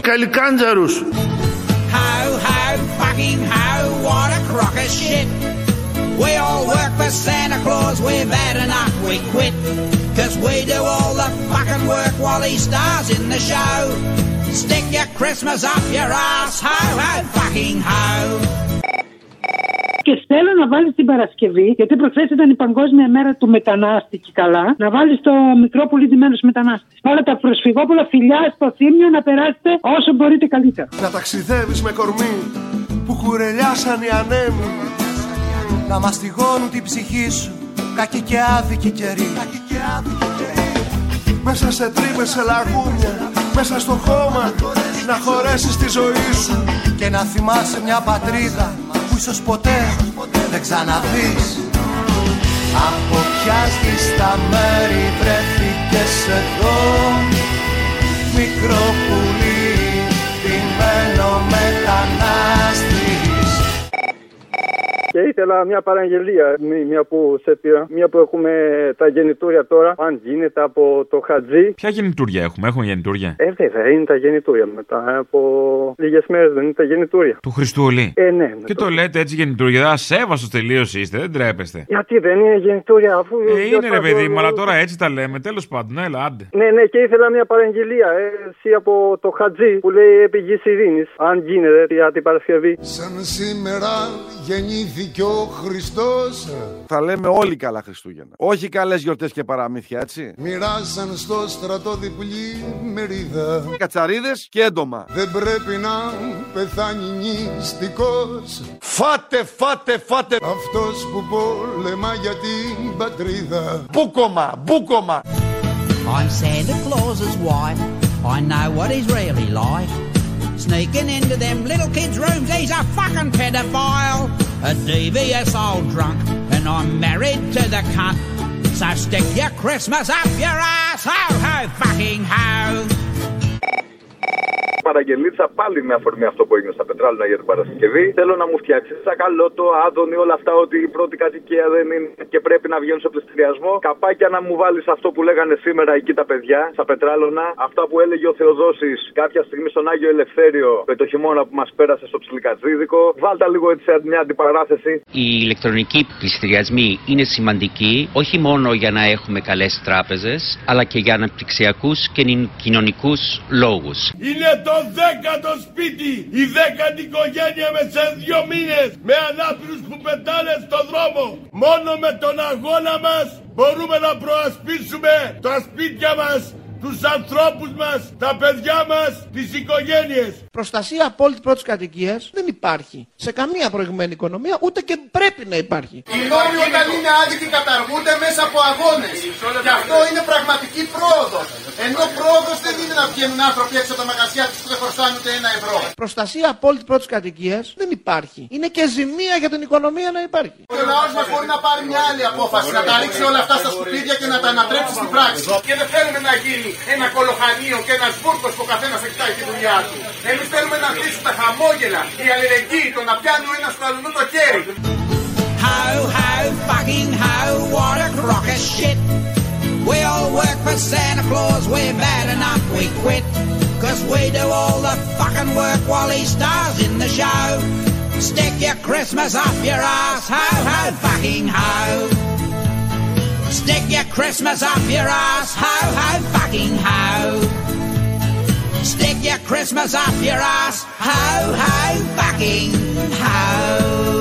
καλικάντζαρους. How, how, fucking how, what a crock of shit. We all work for Santa Claus, we've had enough, we quit. Cause we do all the fucking work while he stars in the show. Stick your Christmas up your ass, ho, ho, fucking ho. Και θέλω να βάλεις την Παρασκευή, γιατί προχθές ήταν η Παγκόσμια Μέρα του Μετανάστη και καλά, να βάλεις το μικρό πολύ ντυμένο μετανάστης. Όλα τα προσφυγόπουλα φιλιά στο θύμιο να περάσετε όσο μπορείτε καλύτερα. Να ταξιδεύεις με κορμί που κουρελιάσαν οι ανέμοι Να μαστιγώνουν την ψυχή σου. Κακή και άδικη καιρή Μέσα σε τρύπες, σε λαγούμια. Μέσα στο χώμα Να χωρέσεις τη ζωή σου. Και να θυμάσαι μια πατρίδα που ίσως ποτέ δεν ξαναδείς. Από ποια στα μέρη βρέθηκες εδώ. Μικρό πουλί, Και ήθελα μια παραγγελία, μη- μια που σε πήρα, μια που έχουμε τα γεννητούρια τώρα, αν γίνεται από το Χατζή. Ποια γεννητούρια έχουμε, έχουμε γεννητούρια; Ε, βέβαια, είναι τα γεννητούρια μετά. ε, Από λίγες μέρες δεν είναι τα γεννητούρια. Του Χριστούλη. Ε, ναι. Και το λέτε έτσι γεννητούρια. Ασέβαστο τελείως είστε, δεν τρέπεστε. Γιατί δεν είναι γεννητούρια, αφού. Ε, είναι ρε γιορτάζω- παιδί μου, αλλά τώρα έτσι τα λέμε. Τέλος πάντων, έλα, άντε. Ναι, ναι, και ήθελα μια παραγγελία. Ε, εσύ από το Χατζή που λέει επί γης ειρήνης, Αν γίνεται για την Παρασκευή. Σαν σήμερα γεννήθηκε ο Χριστός Θα λέμε όλοι καλά Χριστούγεννα. Όχι καλές γιορτές και παραμύθια, έτσι. Μοιράσαν στο στρατό διπλή μερίδα Κατσαρίδες και έντομα. Δεν πρέπει να πεθάνει νηστικός Φάτε, φάτε, φάτε. Αυτός που πολεμά για την πατρίδα Μπούκομα, μπούκομα. I'm Santa Claus's wife. I know what he's really like. Sneaking into them little kids' rooms, he's a fucking pedophile. A devious old drunk, and I'm married to the cunt. So stick your Christmas up your ass, ho ho fucking ho. Παραγγελίτσα πάλι με αφορμή αυτό που έγινε στα πετράλαινα για την Παρασκευή. Θέλω να μου φτιάξεις σακαλώτο, άδωνη, όλα αυτά ότι η πρώτη κατοικία δεν είναι και πρέπει να βγαίνουν σε πληστηριασμό. Καπάκια να μου βάλεις αυτό που λέγανε σήμερα εκεί τα παιδιά, στα πετράλωνα. Αυτά που έλεγε ο Θεοδόσης κάποια στιγμή στον Άγιο Ελευθέριο με το χειμώνα που μας πέρασε στο ψιλικατζίδικο. Βάλτα λίγο έτσι μια αντιπαράθεση. Οι ηλεκτρονικοί πληστηριασμοί είναι σημαντικοί όχι μόνο για να έχουμε καλές τράπεζες, αλλά και για αναπτυξιακούς και κοινωνικούς λόγους. Είναι το δέκατο σπίτι, η δέκατη οικογένεια με σε δύο μήνες, με ανάπηρους που πετάνε στο δρόμο. Μόνο με τον αγώνα μας μπορούμε να προασπίσουμε τα σπίτια μας, τους ανθρώπους μας, τα παιδιά μας, τις οικογένειες. Προστασία απόλυτη πρώτης κατοικίας δεν υπάρχει σε καμία προηγουμένη οικονομία, ούτε και πρέπει να υπάρχει. Οι νόμοι όταν είναι άδικοι καταργούνται μέσα από αγώνες Και αυτό είναι πραγματική πρόοδος Ενώ πρόοδος δεν είναι να βγαίνουν άνθρωποι έξω από τα μαγαζιά τους που δεν χρωστάνε ούτε ένα ευρώ Προστασία απόλυτη πρώτης κατοικίας δεν υπάρχει. Είναι και ζημία για την οικονομία να υπάρχει. Και ο λαός μας μπορεί να πάρει μια άλλη απόφαση Να τα ρίξει όλα αυτά στα σκουπίδια και να τα ανατρέψει στην πράξη Και δεν θέλουμε να γίνει ένα κολοχανίο και ένα βούρκο που ο καθένα θα κοιτάει τη δουλειά του. Εμεί θέλουμε να αφήσουμε τα χαμόγελα, η αλληλεγγύη, το να πιάνει ο ένα του αλλού το χέρι. Ho ho fucking ho, what a crock of shit. We all work for Santa Claus, we're bad enough, we quit. Cause we do all the fucking work while he stars in the show. Stick your Christmas up your ass, ho ho fucking ho. Stick your Christmas up your ass, ho ho fucking ho. Stick your Christmas up your ass, ho ho fucking ho.